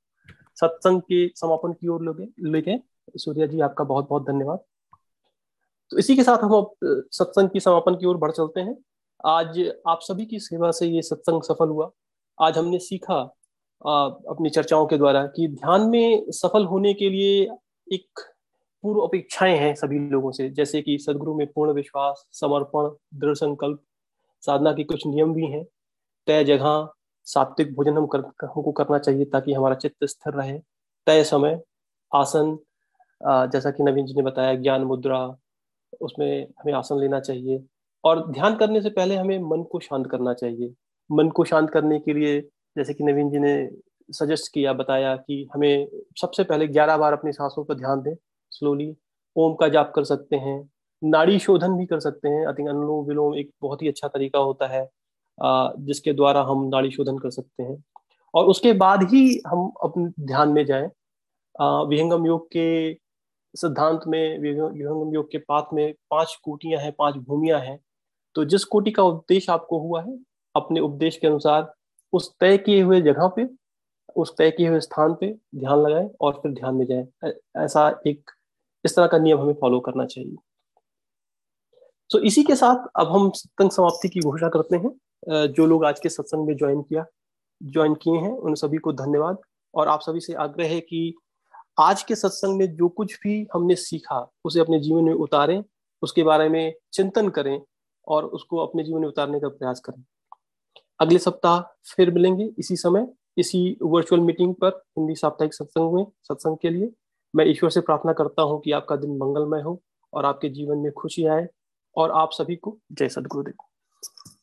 सत्संग के समापन की ओर ले गए सूर्या जी, आपका बहुत बहुत धन्यवाद। तो इसी के साथ हम अब सत्संग की समापन की ओर बढ़ चलते हैं। आज आप सभी की सेवा से ये सत्संग सफल हुआ। आज हमने सीखा अपनी चर्चाओं के द्वारा कि ध्यान में सफल होने के लिए एक पूर्व अपेक्षाएँ हैं सभी लोगों से जैसे कि सदगुरु में पूर्ण विश्वास समर्पण दृढ़ संकल्प साधना के कुछ नियम भी हैं। तय जगह सात्विक भोजन हम कर, हमको करना चाहिए ताकि हमारा चित्त स्थिर रहे। तय समय आसन जैसा कि नवीन जी ने बताया ज्ञान मुद्रा उसमें हमें आसन लेना चाहिए। और ध्यान करने से पहले हमें मन को शांत करना चाहिए। मन को शांत करने के लिए जैसे कि नवीन जी ने सजेस्ट किया, बताया कि हमें सबसे पहले ग्यारह बार अपनी सांसों पर ध्यान दें स्लोली ओम का जाप कर सकते हैं, नाड़ी शोधन भी कर सकते हैं। आई थिंक अनुलोम विलोम एक बहुत ही अच्छा तरीका होता है जिसके द्वारा हम नाड़ी शोधन कर सकते हैं। और उसके बाद ही हम अपने ध्यान में जाएँ। विहंगम योग के सिद्धांत में विहंगम योग के पात में पाँच कोटियाँ हैं, पाँच भूमियाँ हैं। तो जिस कोटि का उपदेश आपको हुआ है, अपने उपदेश के अनुसार उस तय किए हुए जगह पे, उस तय किए हुए स्थान पे ध्यान लगाएँ और फिर ध्यान में जाए। ऐसा एक, इस तरह का नियम हमें फॉलो करना चाहिए। तो इसी के साथ अब हम सत्संग समाप्ति की घोषणा करते हैं। जो लोग आज के सत्संग में ज्वाइन किया ज्वाइन किए हैं, उन सभी को धन्यवाद। और आप सभी से आग्रह है कि आज के सत्संग में जो कुछ भी हमने सीखा, उसे अपने जीवन में उतारें, उसके बारे में चिंतन करें और उसको अपने जीवन में उतारने का प्रयास करें। अगले सप्ताह फिर मिलेंगे इसी समय, इसी वर्चुअल मीटिंग पर, हिंदी साप्ताहिक सत्संग में, सत्संग के लिए। मैं ईश्वर से प्रार्थना करता हूँ कि आपका दिन मंगलमय हो और आपके जीवन में खुशी आए और आप सभी को जय सदगुरुदेव।